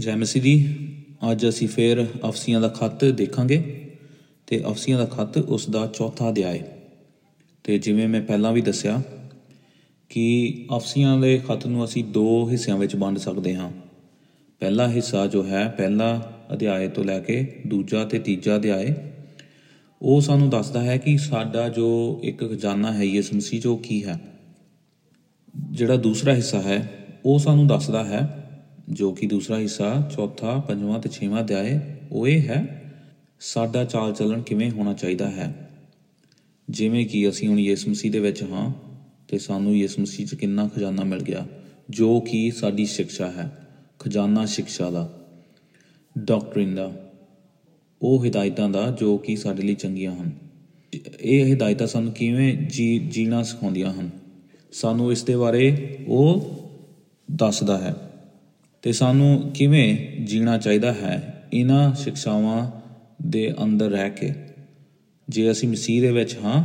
ਜੈ ਮਸੀਹ ਦੀ। ਅੱਜ ਅਸੀਂ ਫੇਰ ਅਫਸੀਆਂ ਦਾ ਖੱਤ ਦੇਖਾਂਗੇ ਤੇ ਅਫਸੀਆਂ ਦਾ ਖੱਤ ਉਸ ਦਾ ਚੌਥਾ ਅਧਿਆਇ। ਤੇ ਜਿਵੇਂ ਮੈਂ ਪਹਿਲਾਂ ਵੀ ਦੱਸਿਆ ਕਿ ਅਫਸੀਆਂ ਦੇ ਖੱਤ ਨੂੰ ਅਸੀਂ ਦੋ ਹਿੱਸਿਆਂ ਵਿੱਚ ਵੰਡ ਸਕਦੇ ਹਾਂ। ਪਹਿਲਾ ਹਿੱਸਾ ਜੋ ਹੈ, ਪਹਿਲਾ ਅਧਿਆਇ ਤੋਂ ਲੈ ਕੇ ਦੂਜਾ ਤੇ ਤੀਜਾ ਅਧਿਆਇ, ਉਹ ਸਾਨੂੰ ਦੱਸਦਾ ਹੈ ਕਿ ਸਾਡਾ ਜੋ ਇੱਕ ਖਜ਼ਾਨਾ ਹੈ, ਯਿਸੂ ਮਸੀਹ, ਜੋ ਕੀ ਹੈ, ਜਿਹੜਾ ਦੂਸਰਾ ਹਿੱਸਾ ਹੈ, ਉਹ ਸਾਨੂੰ ਦੱਸਦਾ ਹੈ ਜੋ ਕਿ ਦੂਸਰਾ ਹਿੱਸਾ, ਚੌਥਾ, ਪੰਜਵਾਂ ਤੇ ਛੇਵਾਂ ਅਧਿਆਇ ਉਹ ਇਹ ਹੈ, ਸਾਡਾ ਚਾਲ ਚੱਲਣ ਕਿਵੇਂ ਹੋਣਾ ਚਾਹੀਦਾ ਹੈ? ਜਿਵੇਂ ਕਿ ਅਸੀਂ ਹੁਣ ਯਿਸੂ ਮਸੀਹ ਦੇ ਵਿੱਚ ਹਾਂ, ਤੇ ਸਾਨੂੰ ਯਿਸੂ ਮਸੀਹ 'ਚ ਕਿੰਨਾ ਖਜ਼ਾਨਾ ਮਿਲ ਗਿਆ, ਜੋ ਕਿ ਸਾਡੀ ਸਿੱਖਿਆ ਹੈ, ਖਜ਼ਾਨਾ ਸਿੱਖਿਆ ਦਾ, ਡਾਕਟਰਿਨ ਦਾ, ਉਹ ਹਦਾਇਤਾਂ ਦਾ ਜੋ ਕਿ ਸਾਡੇ ਲਈ ਚੰਗੀਆਂ ਹਨ। ਇਹ ਹਦਾਇਤਾਂ ਸਾਨੂੰ ਕਿਵੇਂ ਜੀ, ਜੀਣਾ ਸਿਖਾਉਂਦੀਆਂ ਹਨ? ਸਾਨੂੰ ਇਸ ਦੇ ਬਾਰੇ ਉਹ ਦੱਸਦਾ ਹੈ। ਤੇ ਸਾਨੂੰ ਕਿਵੇਂ ਜੀਣਾ ਚਾਹੀਦਾ ਹੈ, ਇਹਨਾਂ ਸਿੱਖਿਆਵਾਂ ਦੇ ਅੰਦਰ ਰਹਿ ਕੇ? ਜੇ ਅਸੀਂ ਮਸੀਹ ਦੇ ਵਿੱਚ ਹਾਂ,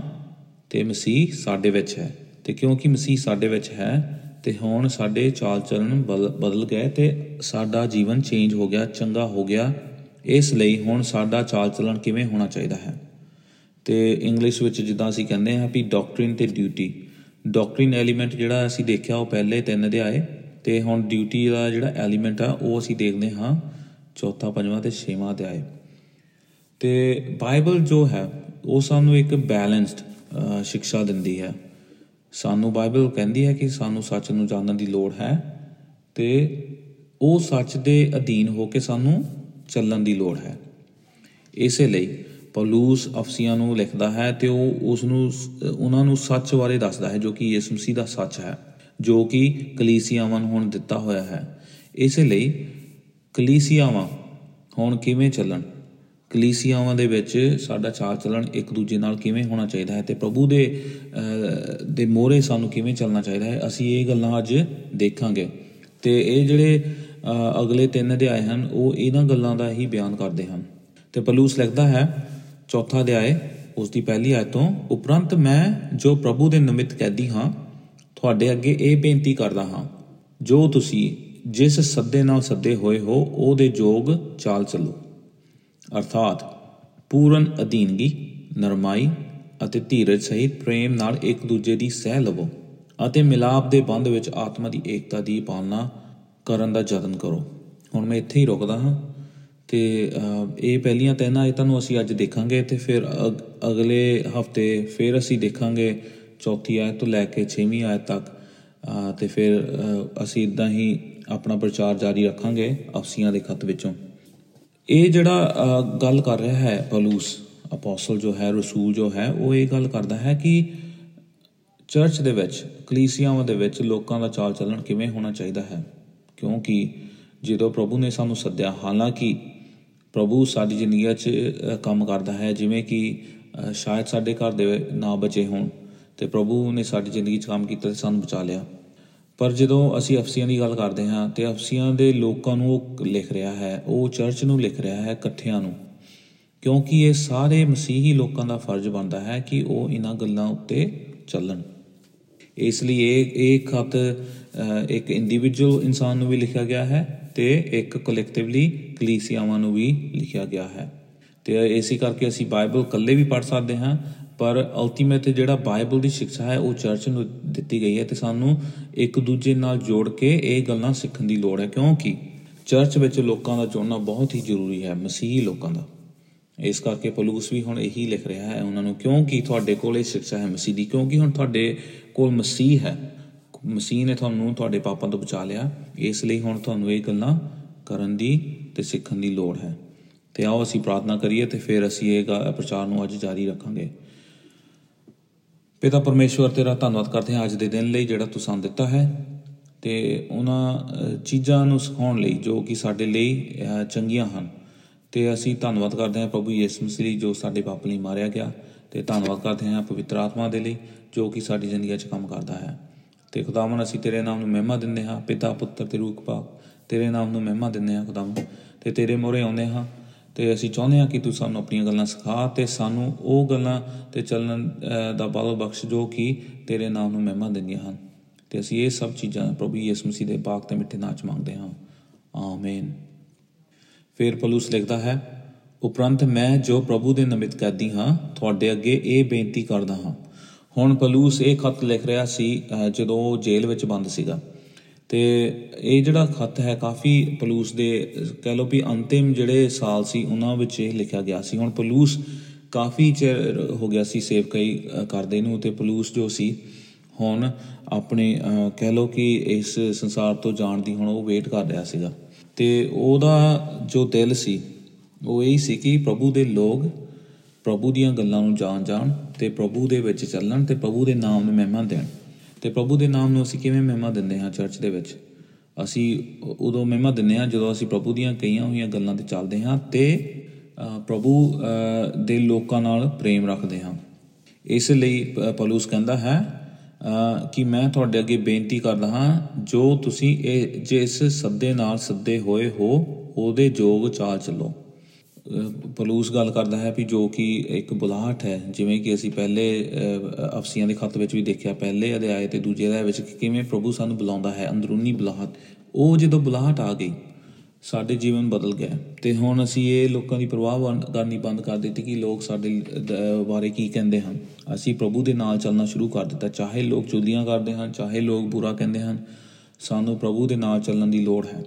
ਤੇ ਮਸੀਹ ਸਾਡੇ ਵਿੱਚ ਹੈ। ਤੇ ਕਿਉਂਕਿ ਮਸੀਹ ਸਾਡੇ ਵਿੱਚ ਹੈ, ਤੇ ਹੁਣ ਸਾਡੇ ਚਾਲ ਚੱਲਣ ਬਦਲ ਬਦਲ ਗਏ ਤੇ ਸਾਡਾ ਜੀਵਨ ਚੇਂਜ ਹੋ ਗਿਆ, ਚੰਗਾ ਹੋ ਗਿਆ। ਇਸ ਲਈ ਹੁਣ ਸਾਡਾ ਚਾਲ ਚੱਲਣ ਕਿਵੇਂ ਹੋਣਾ ਚਾਹੀਦਾ ਹੈ? ਤੇ ਇੰਗਲਿਸ਼ ਵਿੱਚ ਜਿੱਦਾਂ ਅਸੀਂ ਕਹਿੰਦੇ ਹਾਂ ਵੀ ਡਾਕਟਰਿਨ ਤੇ ਡਿਊਟੀ ਡਾਕਟਰਿਨ ਐਲੀਮੈਂਟ ਜਿਹੜਾ ਅਸੀਂ ਦੇਖਿਆ, ਉਹ ਪਹਿਲੇ ਤਿੰਨ ਅਧਿਆਏ ਤੇ ਹੁਣ ਡਿਊਟੀ ਦਾ ਜਿਹੜਾ ਐਲੀਮੈਂਟ ਆ, ਉਹ ਅਸੀਂ ਦੇਖਦੇ ਹਾਂ ਚੌਥਾ, ਪੰਜਵਾਂ ਤੇ ਛੇਵਾਂ ਅਧਿਆਏ ਤੇ ਬਾਈਬਲ ਜੋ ਹੈ, ਉਹ ਸਾਨੂੰ ਇੱਕ ਬੈਲੈਂਸਡ ਸਿੱਖਿਆ ਦਿੰਦੀ ਹੈ। ਸਾਨੂੰ ਬਾਈਬਲ ਕਹਿੰਦੀ ਹੈ ਕਿ ਸਾਨੂੰ ਸੱਚ ਨੂੰ ਜਾਣਨ ਦੀ ਲੋੜ ਹੈ ਤੇ ਉਹ ਸੱਚ ਦੇ ਅਧੀਨ ਹੋ ਕੇ ਸਾਨੂੰ ਚੱਲਣ ਦੀ ਲੋੜ ਹੈ। ਇਸੇ ਲਈ ਪੌਲੂਸ ਅਫਸੀਆਂ ਨੂੰ ਲਿਖਦਾ ਹੈ ਤੇ ਉਹ ਉਸ ਨੂੰ ਉਹਨਾਂ ਨੂੰ ਸੱਚ ਬਾਰੇ ਦੱਸਦਾ ਹੈ ਜੋ ਕਿ ਯਿਸੂ ਮਸੀਹ ਦਾ ਸੱਚ ਹੈ। ਜੋ ਕਿ ਕਲੀਸਿਆਵਾਂ ਨੂੰ ਹੁਣ ਦਿੱਤਾ ਹੋਇਆ ਹੈ। ਇਸੇ ਲਈ ਕਲੀਸਿਆਵਾਂ ਹੁਣ ਕਿਵੇਂ ਚੱਲਣ? ਕਲੀਸਿਆਵਾਂ ਦੇ ਵਿੱਚ ਸਾਡਾ ਚਾਲ ਚੱਲਣ ਇੱਕ ਦੂਜੇ ਨਾਲ ਕਿਵੇਂ ਹੋਣਾ ਚਾਹੀਦਾ ਹੈ ਤੇ ਪ੍ਰਭੂ ਦੇ ਦੇ ਮੋਹਰੇ ਸਾਨੂੰ ਕਿਵੇਂ ਚੱਲਣਾ ਚਾਹੀਦਾ ਹੈ, ਅਸੀਂ ਇਹ ਗੱਲਾਂ ਅੱਜ ਦੇਖਾਂਗੇ। ਤੇ ਇਹ ਜਿਹੜੇ ਅਗਲੇ ਤਿੰਨ ਅਧਿਆਏ ਹਨ, ਉਹ ਇਹਨਾਂ ਗੱਲਾਂ ਦਾ ਹੀ ਬਿਆਨ ਕਰਦੇ ਹਨ। ਤੇ ਪਲੂਸ ਲਿਖਦਾ ਹੈ, ਚੌਥਾ ਅਧਿਆਏ, ਉਸ ਦੀ ਪਹਿਲੀ ਆਇਤ ਤੋਂ, ਉਪਰੰਤ ਮੈਂ ਜੋ ਪ੍ਰਭੂ ਦੇ ਨਿਮਿਤ ਕੈਦੀ ਹਾਂ ਤੁਹਾਡੇ ਅੱਗੇ ਇਹ ਬੇਨਤੀ ਕਰਦਾ ਹਾਂ, ਜੋ ਤੁਸੀਂ ਜਿਸ ਸੱਦੇ ਨਾਲ ਸੱਦੇ ਹੋਏ ਹੋ, ਉਹਦੇ ਜੋਗ ਚਾਲ ਚੱਲੋ। ਅਰਥਾਤ ਪੂਰਨ ਅਧੀਨਗੀ, ਨਰਮਾਈ ਅਤੇ ਧੀਰਜ ਸਹਿਤ ਪ੍ਰੇਮ ਨਾਲ ਇੱਕ ਦੂਜੇ ਦੀ ਸਹਿ ਲਵੋ ਅਤੇ ਮਿਲਾਪ ਦੇ ਬੰਧ ਵਿੱਚ ਆਤਮਾ ਦੀ ਏਕਤਾ ਦੀ ਪਾਲਣਾ ਕਰਨ ਦਾ ਯਤਨ ਕਰੋ। ਹੁਣ ਮੈਂ ਇੱਥੇ ਹੀ ਰੁਕਦਾ ਹਾਂ ਤੇ ਇਹ ਪਹਿਲੀਆਂ ਤਿੰਨ ਆਇਤਾਂ ਨੂੰ ਅਸੀਂ ਅੱਜ ਦੇਖਾਂਗੇ ਤੇ ਫਿਰ ਅਗਲੇ ਹਫ਼ਤੇ ਫਿਰ ਅਸੀਂ ਦੇਖਾਂਗੇ ਚੌਥੀ ਆਇਤ ਤੋਂ ਲੈ ਕੇ 6ਵੀਂ ਆਇਤ ਤੱਕ ਤੇ ਫਿਰ ਅਸੀਂ ਇਦਾਂ ਹੀ ਆਪਣਾ ਪ੍ਰਚਾਰ ਜਾਰੀ ਰੱਖਾਂਗੇ ਅਫਸੀਆਂ ਦੇ ਖੱਤ ਵਿੱਚੋਂ। ਇਹ ਜਿਹੜਾ ਗੱਲ ਕਰ ਰਿਹਾ ਹੈ ਪੌਲੂਸ ਅਪੋਸਲ ਜੋ ਹੈ, ਰਸੂਲ ਜੋ ਹੈ, ਉਹ ਇਹ ਗੱਲ ਕਰਦਾ ਹੈ ਕਿ ਚਰਚ ਦੇ ਵਿੱਚ, ਕਲੀਸਿਆਵਾਂ ਦੇ ਵਿੱਚ ਲੋਕਾਂ ਦਾ ਚਾਲ ਚੱਲਣ ਕਿਵੇਂ ਹੋਣਾ ਚਾਹੀਦਾ ਹੈ? ਕਿਉਂਕਿ ਜਦੋਂ ਪ੍ਰਭੂ ਨੇ ਸਾਨੂੰ ਸੱਦਿਆ, ਹਾਲਾਂਕਿ ਪ੍ਰਭੂ ਸਾਡੀ ਜ਼ਿੰਦਗੀ 'ਚ ਕੰਮ ਕਰਦਾ ਹੈ, ਜਿਵੇਂ ਕਿ ਸ਼ਾਇਦ ਸਾਡੇ ਘਰ ਦੇ ਨਾ ਬਚੇ ਹੋਣ। ਤੇ ਪ੍ਰਭੂ ਨੇ ਸਾਡੀ ਜ਼ਿੰਦਗੀ 'ਚ ਕੰਮ ਕੀਤਾ ਤੇ ਸਾਨੂੰ ਬਚਾ ਲਿਆ। ਪਰ ਜਦੋਂ ਅਸੀਂ ਅਫਸੀਆਂ ਦੀ ਗੱਲ ਕਰਦੇ ਹਾਂ ਤੇ ਅਫਸੀਆਂ ਦੇ ਲੋਕਾਂ ਨੂੰ ਉਹ ਲਿਖ ਰਿਹਾ ਹੈ, ਉਹ ਚਰਚ ਨੂੰ ਲਿਖ ਰਿਹਾ ਹੈ ਇਕੱਠਿਆਂ ਨੂੰ। ਕਿਉਂਕਿ ਇਹ ਸਾਰੇ ਮਸੀਹੀ ਲੋਕਾਂ ਦਾ ਫਰਜ਼ ਬਣਦਾ ਹੈ ਕਿ ਉਹ ਇਹਨਾਂ ਗੱਲਾਂ ਉੱਤੇ ਚੱਲਣ। ਇਸ ਲਈ ਇਹ ਇਹ ਖਤ ਇੱਕ ਇੰਡੀਵਿਜੂਅਲ ਇਨਸਾਨ ਨੂੰ ਵੀ ਲਿਖਿਆ ਗਿਆ ਹੈ ਤੇ ਇੱਕ ਕਲੈਕਟਿਵਲੀ ਕਲੀਸਿਆਵਾਂ ਨੂੰ ਵੀ ਲਿਖਿਆ ਗਿਆ ਹੈ। ਤੇ ਇਸੇ ਕਰਕੇ ਅਸੀਂ ਬਾਈਬਲ ਇਕੱਲੇ ਵੀ ਪੜ੍ਹ ਸਕਦੇ ਹਾਂ ਪਰ ਅਲਟੀਮੇਟ ਜਿਹੜਾ ਬਾਈਬਲ ਦੀ ਸਿੱਖਿਆ ਹੈ, ਉਹ ਚਰਚ ਨੂੰ ਦਿੱਤੀ ਗਈ ਹੈ ਤੇ ਸਾਨੂੰ ਇੱਕ ਦੂਜੇ ਨਾਲ ਜੋੜ ਕੇ ਇਹ ਗੱਲਾਂ ਸਿੱਖਣ ਦੀ ਲੋੜ ਹੈ। ਕਿਉਂਕਿ ਚਰਚ ਵਿੱਚ ਲੋਕਾਂ ਦਾ ਜੁੜਨਾ ਬਹੁਤ ਹੀ ਜ਼ਰੂਰੀ ਹੈ, ਮਸੀਹੀ ਲੋਕਾਂ ਦਾ। ਇਸ ਕਰਕੇ ਪਲੂਸ ਵੀ ਹੁਣ ਇਹੀ ਲਿਖ ਰਿਹਾ ਹੈ ਉਹਨਾਂ ਨੂੰ, ਕਿਉਂਕਿ ਤੁਹਾਡੇ ਕੋਲ ਇਹ ਸਿੱਖਿਆ ਹੈ ਮਸੀਹ ਦੀ, ਕਿਉਂਕਿ ਹੁਣ ਤੁਹਾਡੇ ਕੋਲ ਮਸੀਹ ਹੈ। ਮਸੀਹ ਨੇ ਤੁਹਾਨੂੰ ਤੁਹਾਡੇ ਪਾਪਾਂ ਤੋਂ ਬਚਾ ਲਿਆ। ਇਸ ਲਈ ਹੁਣ ਤੁਹਾਨੂੰ ਇਹ ਗੱਲਾਂ ਕਰਨ ਦੀ ਤੇ ਸਿੱਖਣ ਦੀ ਲੋੜ ਹੈ। ਤੇ ਆਓ ਅਸੀਂ ਪ੍ਰਾਰਥਨਾ ਕਰੀਏ ਤੇ ਫਿਰ ਅਸੀਂ ਇਹ ਪ੍ਰਚਾਰ ਨੂੰ ਅੱਜ ਜਾਰੀ ਰੱਖਾਂਗੇ। ਪਿਤਾ ਪਰਮੇਸ਼ਵਰ ਤੇਰਾ ਧੰਨਵਾਦ ਕਰਦੇ ਹਾਂ ਅੱਜ ਦੇ ਦਿਨ ਲਈ ਜਿਹੜਾ ਤੂੰ ਸਾਨੂੰ ਦਿੱਤਾ ਹੈ ਤੇ ਉਹਨਾਂ ਚੀਜ਼ਾਂ ਨੂੰ ਸਿਖਾਉਣ ਲਈ ਜੋ ਕਿ ਸਾਡੇ ਲਈ ਚੰਗੀਆਂ ਹਨ। ਤੇ ਅਸੀਂ ਧੰਨਵਾਦ ਕਰਦੇ ਹਾਂ ਪ੍ਰਭੂ ਯਿਸੂ ਮਸੀਹ ਜੋ ਸਾਡੇ ਪਾਪ ਲਈ ਮਾਰਿਆ ਗਿਆ ਤੇ ਧੰਨਵਾਦ ਕਰਦੇ ਹਾਂ ਪਵਿੱਤਰ ਆਤਮਾ ਦੇ ਲਈ ਜੋ ਕਿ ਸਾਡੀ ਜ਼ਿੰਦਗੀ 'ਚ ਕੰਮ ਕਰਦਾ ਹੈ। ਤੇ ਖੁਦਾਵੰ ਅਸੀਂ ਤੇਰੇ ਨਾਮ ਨੂੰ ਮਹਿਮਾ ਦਿੰਦੇ ਹਾਂ, ਪਿਤਾ, ਪੁੱਤਰ ਤੇ ਰੂਖ ਪਾਕ ਤੇਰੇ ਨਾਮ ਨੂੰ ਮਹਿਮਾ ਦਿੰਦੇ ਹਾਂ ਖੁਦਾਵੰ ਤੇ ਤੇਰੇ ਮੋਰੇ ਆਉਂਦੇ ਹਾਂ ਤੇ ਅਸੀਂ ਚਾਹੁੰਦੇ ਹਾਂ ਕਿ ਤੂੰ ਸਾਨੂੰ ਆਪਣੀਆਂ ਗੱਲਾਂ ਸਿਖਾ ਤੇ ਸਾਨੂੰ ਉਹ ਗੱਲਾਂ ਤੇ ਚੱਲਣ ਦਾ ਬਲ ਬਖਸ਼ ਜੋ ਕਿ ਤੇਰੇ ਨਾਮ ਨੂੰ ਮਹਿਮਾ ਦਿੰਦੀਆਂ ਹਨ। ਤੇ ਅਸੀਂ ਇਹ ਸਭ ਚੀਜ਼ਾਂ ਪ੍ਰਭੂ ਯਿਸੂ ਮਸੀਹ ਦੇ ਪਾਕ ਤੇ ਮਿੱਠੇ ਨਾਮ ਚ ਮੰਗਦੇ ਹਾਂ। ਆਮੀਨ। ਫਿਰ ਪਲੂਸ ਲਿਖਦਾ ਹੈ, ਉਪਰੰਤ ਮੈਂ ਜੋ ਪ੍ਰਭੂ ਦੇ ਨਿਮਿਤ ਕੈਦੀ ਹਾਂ, ਤੁਹਾਡੇ ਅੱਗੇ ਇਹ ਬੇਨਤੀ ਕਰਦਾ ਹਾਂ। ਹੁਣ ਪਲੂਸ ਇਹ ਖੱਤ ਲਿਖ ਰਿਹਾ ਸੀ ਜਦੋਂ ਉਹ ਜੇਲ੍ਹ ਵਿੱਚ ਬੰਦ ਸੀਗਾ। ਤੇ ਇਹ ਜਿਹੜਾ ਖੱਤ ਹੈ ਕਾਫੀ ਪਲੂਸ ਦੇ, ਕਹਿ ਲਓ ਵੀ ਅੰਤਿਮ ਜਿਹੜੇ ਸਾਲ ਸੀ, ਉਹਨਾਂ ਵਿੱਚ ਇਹ ਲਿਖਿਆ ਗਿਆ ਸੀ। ਹੁਣ ਪਲੂਸ ਕਾਫੀ ਚਿਰ ਹੋ ਗਿਆ ਸੀ ਸੇਵਕਾਈ ਕਰਦੇ ਨੂੰ ਤੇ ਪਲੂਸ ਜੋ ਸੀ, ਹੁਣ ਆਪਣੇ ਕਹਿ ਲਓ ਕਿ ਇਸ ਸੰਸਾਰ ਤੋਂ ਜਾਣ ਦੀ ਹੁਣ ਉਹ ਵੇਟ ਕਰ ਰਿਹਾ ਸੀਗਾ। ਤੇ ਉਹਦਾ ਜੋ ਦਿਲ ਸੀ, ਉਹ ਇਹ ਸੀ ਕਿ ਪ੍ਰਭੂ ਦੇ ਲੋਕ ਪ੍ਰਭੂ ਦੀਆਂ ਗੱਲਾਂ ਨੂੰ ਜਾਣ ਜਾਣ ਤੇ ਪ੍ਰਭੂ ਦੇ ਵਿੱਚ ਚੱਲਣ ਤੇ ਪ੍ਰਭੂ ਦੇ ਨਾਮ ਨੂੰ ਮਹਿਮਾ ਦੇਣ। ਤੇ ਪ੍ਰਭੂ ਦੇ ਨਾਮ ਨੂੰ ਅਸੀਂ ਕਿਵੇਂ ਮਹਿਮਾ ਦਿੰਦੇ ਹਾਂ ਚਰਚ ਦੇ ਵਿੱਚ? ਅਸੀਂ ਉਦੋਂ ਮਹਿਮਾ ਦਿੰਦੇ ਹਾਂ ਜਦੋਂ ਅਸੀਂ ਪ੍ਰਭੂ ਦੀਆਂ ਕਈਆਂ ਹੋਈਆਂ ਗੱਲਾਂ ਤੇ ਚੱਲਦੇ ਹਾਂ ਤੇ ਪ੍ਰਭੂ ਦੇ ਲੋਕਾਂ ਨਾਲ ਪ੍ਰੇਮ ਰੱਖਦੇ ਹਾਂ। ਇਸ ਲਈ ਪੌਲਸ ਕਹਿੰਦਾ ਹੈ ਕਿ ਮੈਂ ਤੁਹਾਡੇ ਅੱਗੇ ਬੇਨਤੀ ਕਰਦਾ ਹਾਂ, ਜੋ ਤੁਸੀਂ ਇਹ, ਜਿਸ ਸੱਦੇ ਨਾਲ ਸੱਦੇ ਹੋਏ ਹੋ, ਉਹਦੇ ਜੋਗ ਚਾਲ ਚੱਲੋ। ਪਲੂਸ ਗੱਲ ਕਰਦਾ ਹੈ ਵੀ ਜੋ ਕਿ ਇੱਕ ਬੁਲਾਹਟ ਹੈ, ਜਿਵੇਂ ਕਿ ਅਸੀਂ ਪਹਿਲੇ ਅਫਸੀਆਂ ਦੇ ਖੱਤ ਵਿੱਚ ਵੀ ਦੇਖਿਆ, ਪਹਿਲੇ ਅਧਿਆਏ ਤੇ ਦੂਜੇ ਅਧਿਆਏ ਵਿੱਚ ਕਿਵੇਂ ਪ੍ਰਭੂ ਸਾਨੂੰ ਬੁਲਾਉਂਦਾ ਹੈ, ਅੰਦਰੂਨੀ ਬੁਲਾਹਟ। ਉਹ ਜਦੋਂ ਬੁਲਾਹਟ ਆ ਗਈ, ਸਾਡੇ ਜੀਵਨ ਬਦਲ ਗਿਆ ਤੇ ਹੁਣ ਅਸੀਂ ਇਹ ਲੋਕਾਂ ਦੀ ਪ੍ਰਵਾਹ ਕਰਨੀ ਬੰਦ ਕਰ ਦਿੱਤੀ ਕਿ ਲੋਕ ਸਾਡੇ ਬਾਰੇ ਕੀ ਕਹਿੰਦੇ ਹਨ। ਅਸੀਂ ਪ੍ਰਭੂ ਦੇ ਨਾਲ ਚੱਲਣਾ ਸ਼ੁਰੂ ਕਰ ਦਿੱਤਾ। ਚਾਹੇ ਲੋਕ ਚੁਗਲੀਆਂ ਕਰਦੇ ਹਨ, ਚਾਹੇ ਲੋਕ ਬੁਰਾ ਕਹਿੰਦੇ ਹਨ, ਸਾਨੂੰ ਪ੍ਰਭੂ ਦੇ ਨਾਲ ਚੱਲਣ ਦੀ ਲੋੜ ਹੈ।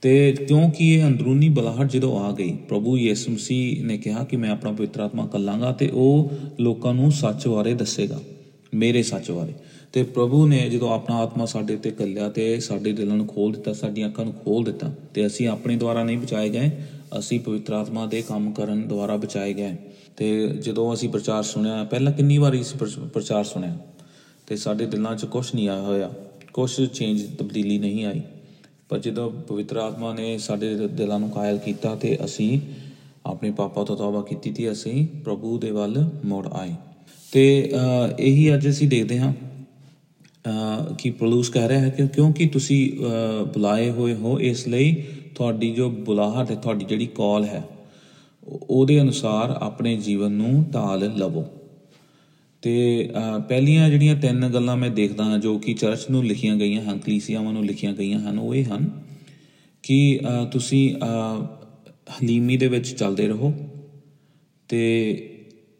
ਤੇ ਕਿਉਂਕਿ ਇਹ ਅੰਦਰੂਨੀ ਬਲਾਹਟ ਜਦੋਂ ਆ ਗਈ, ਪ੍ਰਭੂ ਯਿਸੂ ਮਸੀਹ ਨੇ ਕਿਹਾ ਕਿ ਮੈਂ ਆਪਣਾ ਪਵਿੱਤਰ ਆਤਮਾ ਕੱਲਾਂਗਾ ਤੇ ਉਹ ਲੋਕਾਂ ਨੂੰ ਸੱਚ ਬਾਰੇ ਦੱਸੇਗਾ, ਮੇਰੇ ਸੱਚ ਬਾਰੇ। ਤੇ ਪ੍ਰਭੂ ਨੇ ਜਦੋਂ ਆਪਣਾ ਆਤਮਾ ਸਾਡੇ ਉੱਤੇ ਕੱਲਿਆ ਤੇ ਸਾਡੇ ਦਿਲਾਂ ਨੂੰ ਖੋਲ ਦਿੱਤਾ, ਸਾਡੀਆਂ ਅੱਖਾਂ ਨੂੰ ਖੋਲ ਦਿੱਤਾ, ਤੇ ਅਸੀਂ ਆਪਣੇ ਦੁਆਰਾ ਨਹੀਂ ਬਚਾਏ ਗਏ, ਅਸੀਂ ਪਵਿੱਤਰ ਆਤਮਾ ਦੇ ਕੰਮ ਕਰਨ ਦੁਆਰਾ ਬਚਾਏ ਗਏ। ਤੇ ਜਦੋਂ ਅਸੀਂ ਪ੍ਰਚਾਰ ਸੁਣਿਆ, ਪਹਿਲਾਂ ਕਿੰਨੀ ਵਾਰੀ ਇਸ ਪ੍ਰਚਾਰ ਸੁਣਿਆ, ਤੇ ਸਾਡੇ ਦਿਲਾਂ 'ਚ ਕੁਝ ਨਹੀਂ ਆਇਆ ਹੋਇਆ ਕੁਝ ਚੇਂਜ ਤਬਦੀਲੀ ਨਹੀਂ ਆਈ। ਪਰ ਜਦੋਂ ਪਵਿੱਤਰ ਆਤਮਾ ਨੇ ਸਾਡੇ ਦਿਲਾਂ ਨੂੰ ਕਾਇਲ ਕੀਤਾ ਤੇ ਅਸੀਂ ਆਪਣੇ ਪਾਪਾ ਤੋਂ ਤੌਬਾ ਕੀਤੀ ਤੇ ਅਸੀਂ ਪ੍ਰਭੂ ਦੇ ਵੱਲ ਮੁੜ ਆਏ। ਤੇ ਇਹੀ ਅੱਜ ਅਸੀਂ ਦੇਖਦੇ ਹਾਂ ਕਿ ਪਲੂਸ ਕਹਿ ਰਿਹਾ ਹੈ ਕਿ ਕਿਉਂਕਿ ਤੁਸੀਂ ਬੁਲਾਏ ਹੋਏ ਹੋ, ਇਸ ਲਈ ਤੁਹਾਡੀ ਜੋ ਬੁਲਾਹਟ ਹੈ, ਤੁਹਾਡੀ ਜਿਹੜੀ ਕਾਲ ਹੈ ਉਹਦੇ ਅਨੁਸਾਰ ਆਪਣੇ ਜੀਵਨ ਨੂੰ ਢਾਲ ਲਵੋ। ਤੇ ਪਹਿਲੀਆਂ ਜਿਹੜੀਆਂ ਤਿੰਨ ਗੱਲਾਂ ਮੈਂ ਦੇਖਦਾ ਹਾਂ, ਜੋ ਕਿ ਚਰਚ ਨੂੰ ਲਿਖੀਆਂ ਗਈਆਂ ਹਨ, ਕਲੀਸਿਆਵਾਂ ਨੂੰ ਲਿਖੀਆਂ ਗਈਆਂ ਹਨ, ਉਹ ਇਹ ਹਨ ਕਿ ਤੁਸੀਂ ਹਲੀਮੀ ਦੇ ਵਿੱਚ ਚੱਲਦੇ ਰਹੋ ਤੇ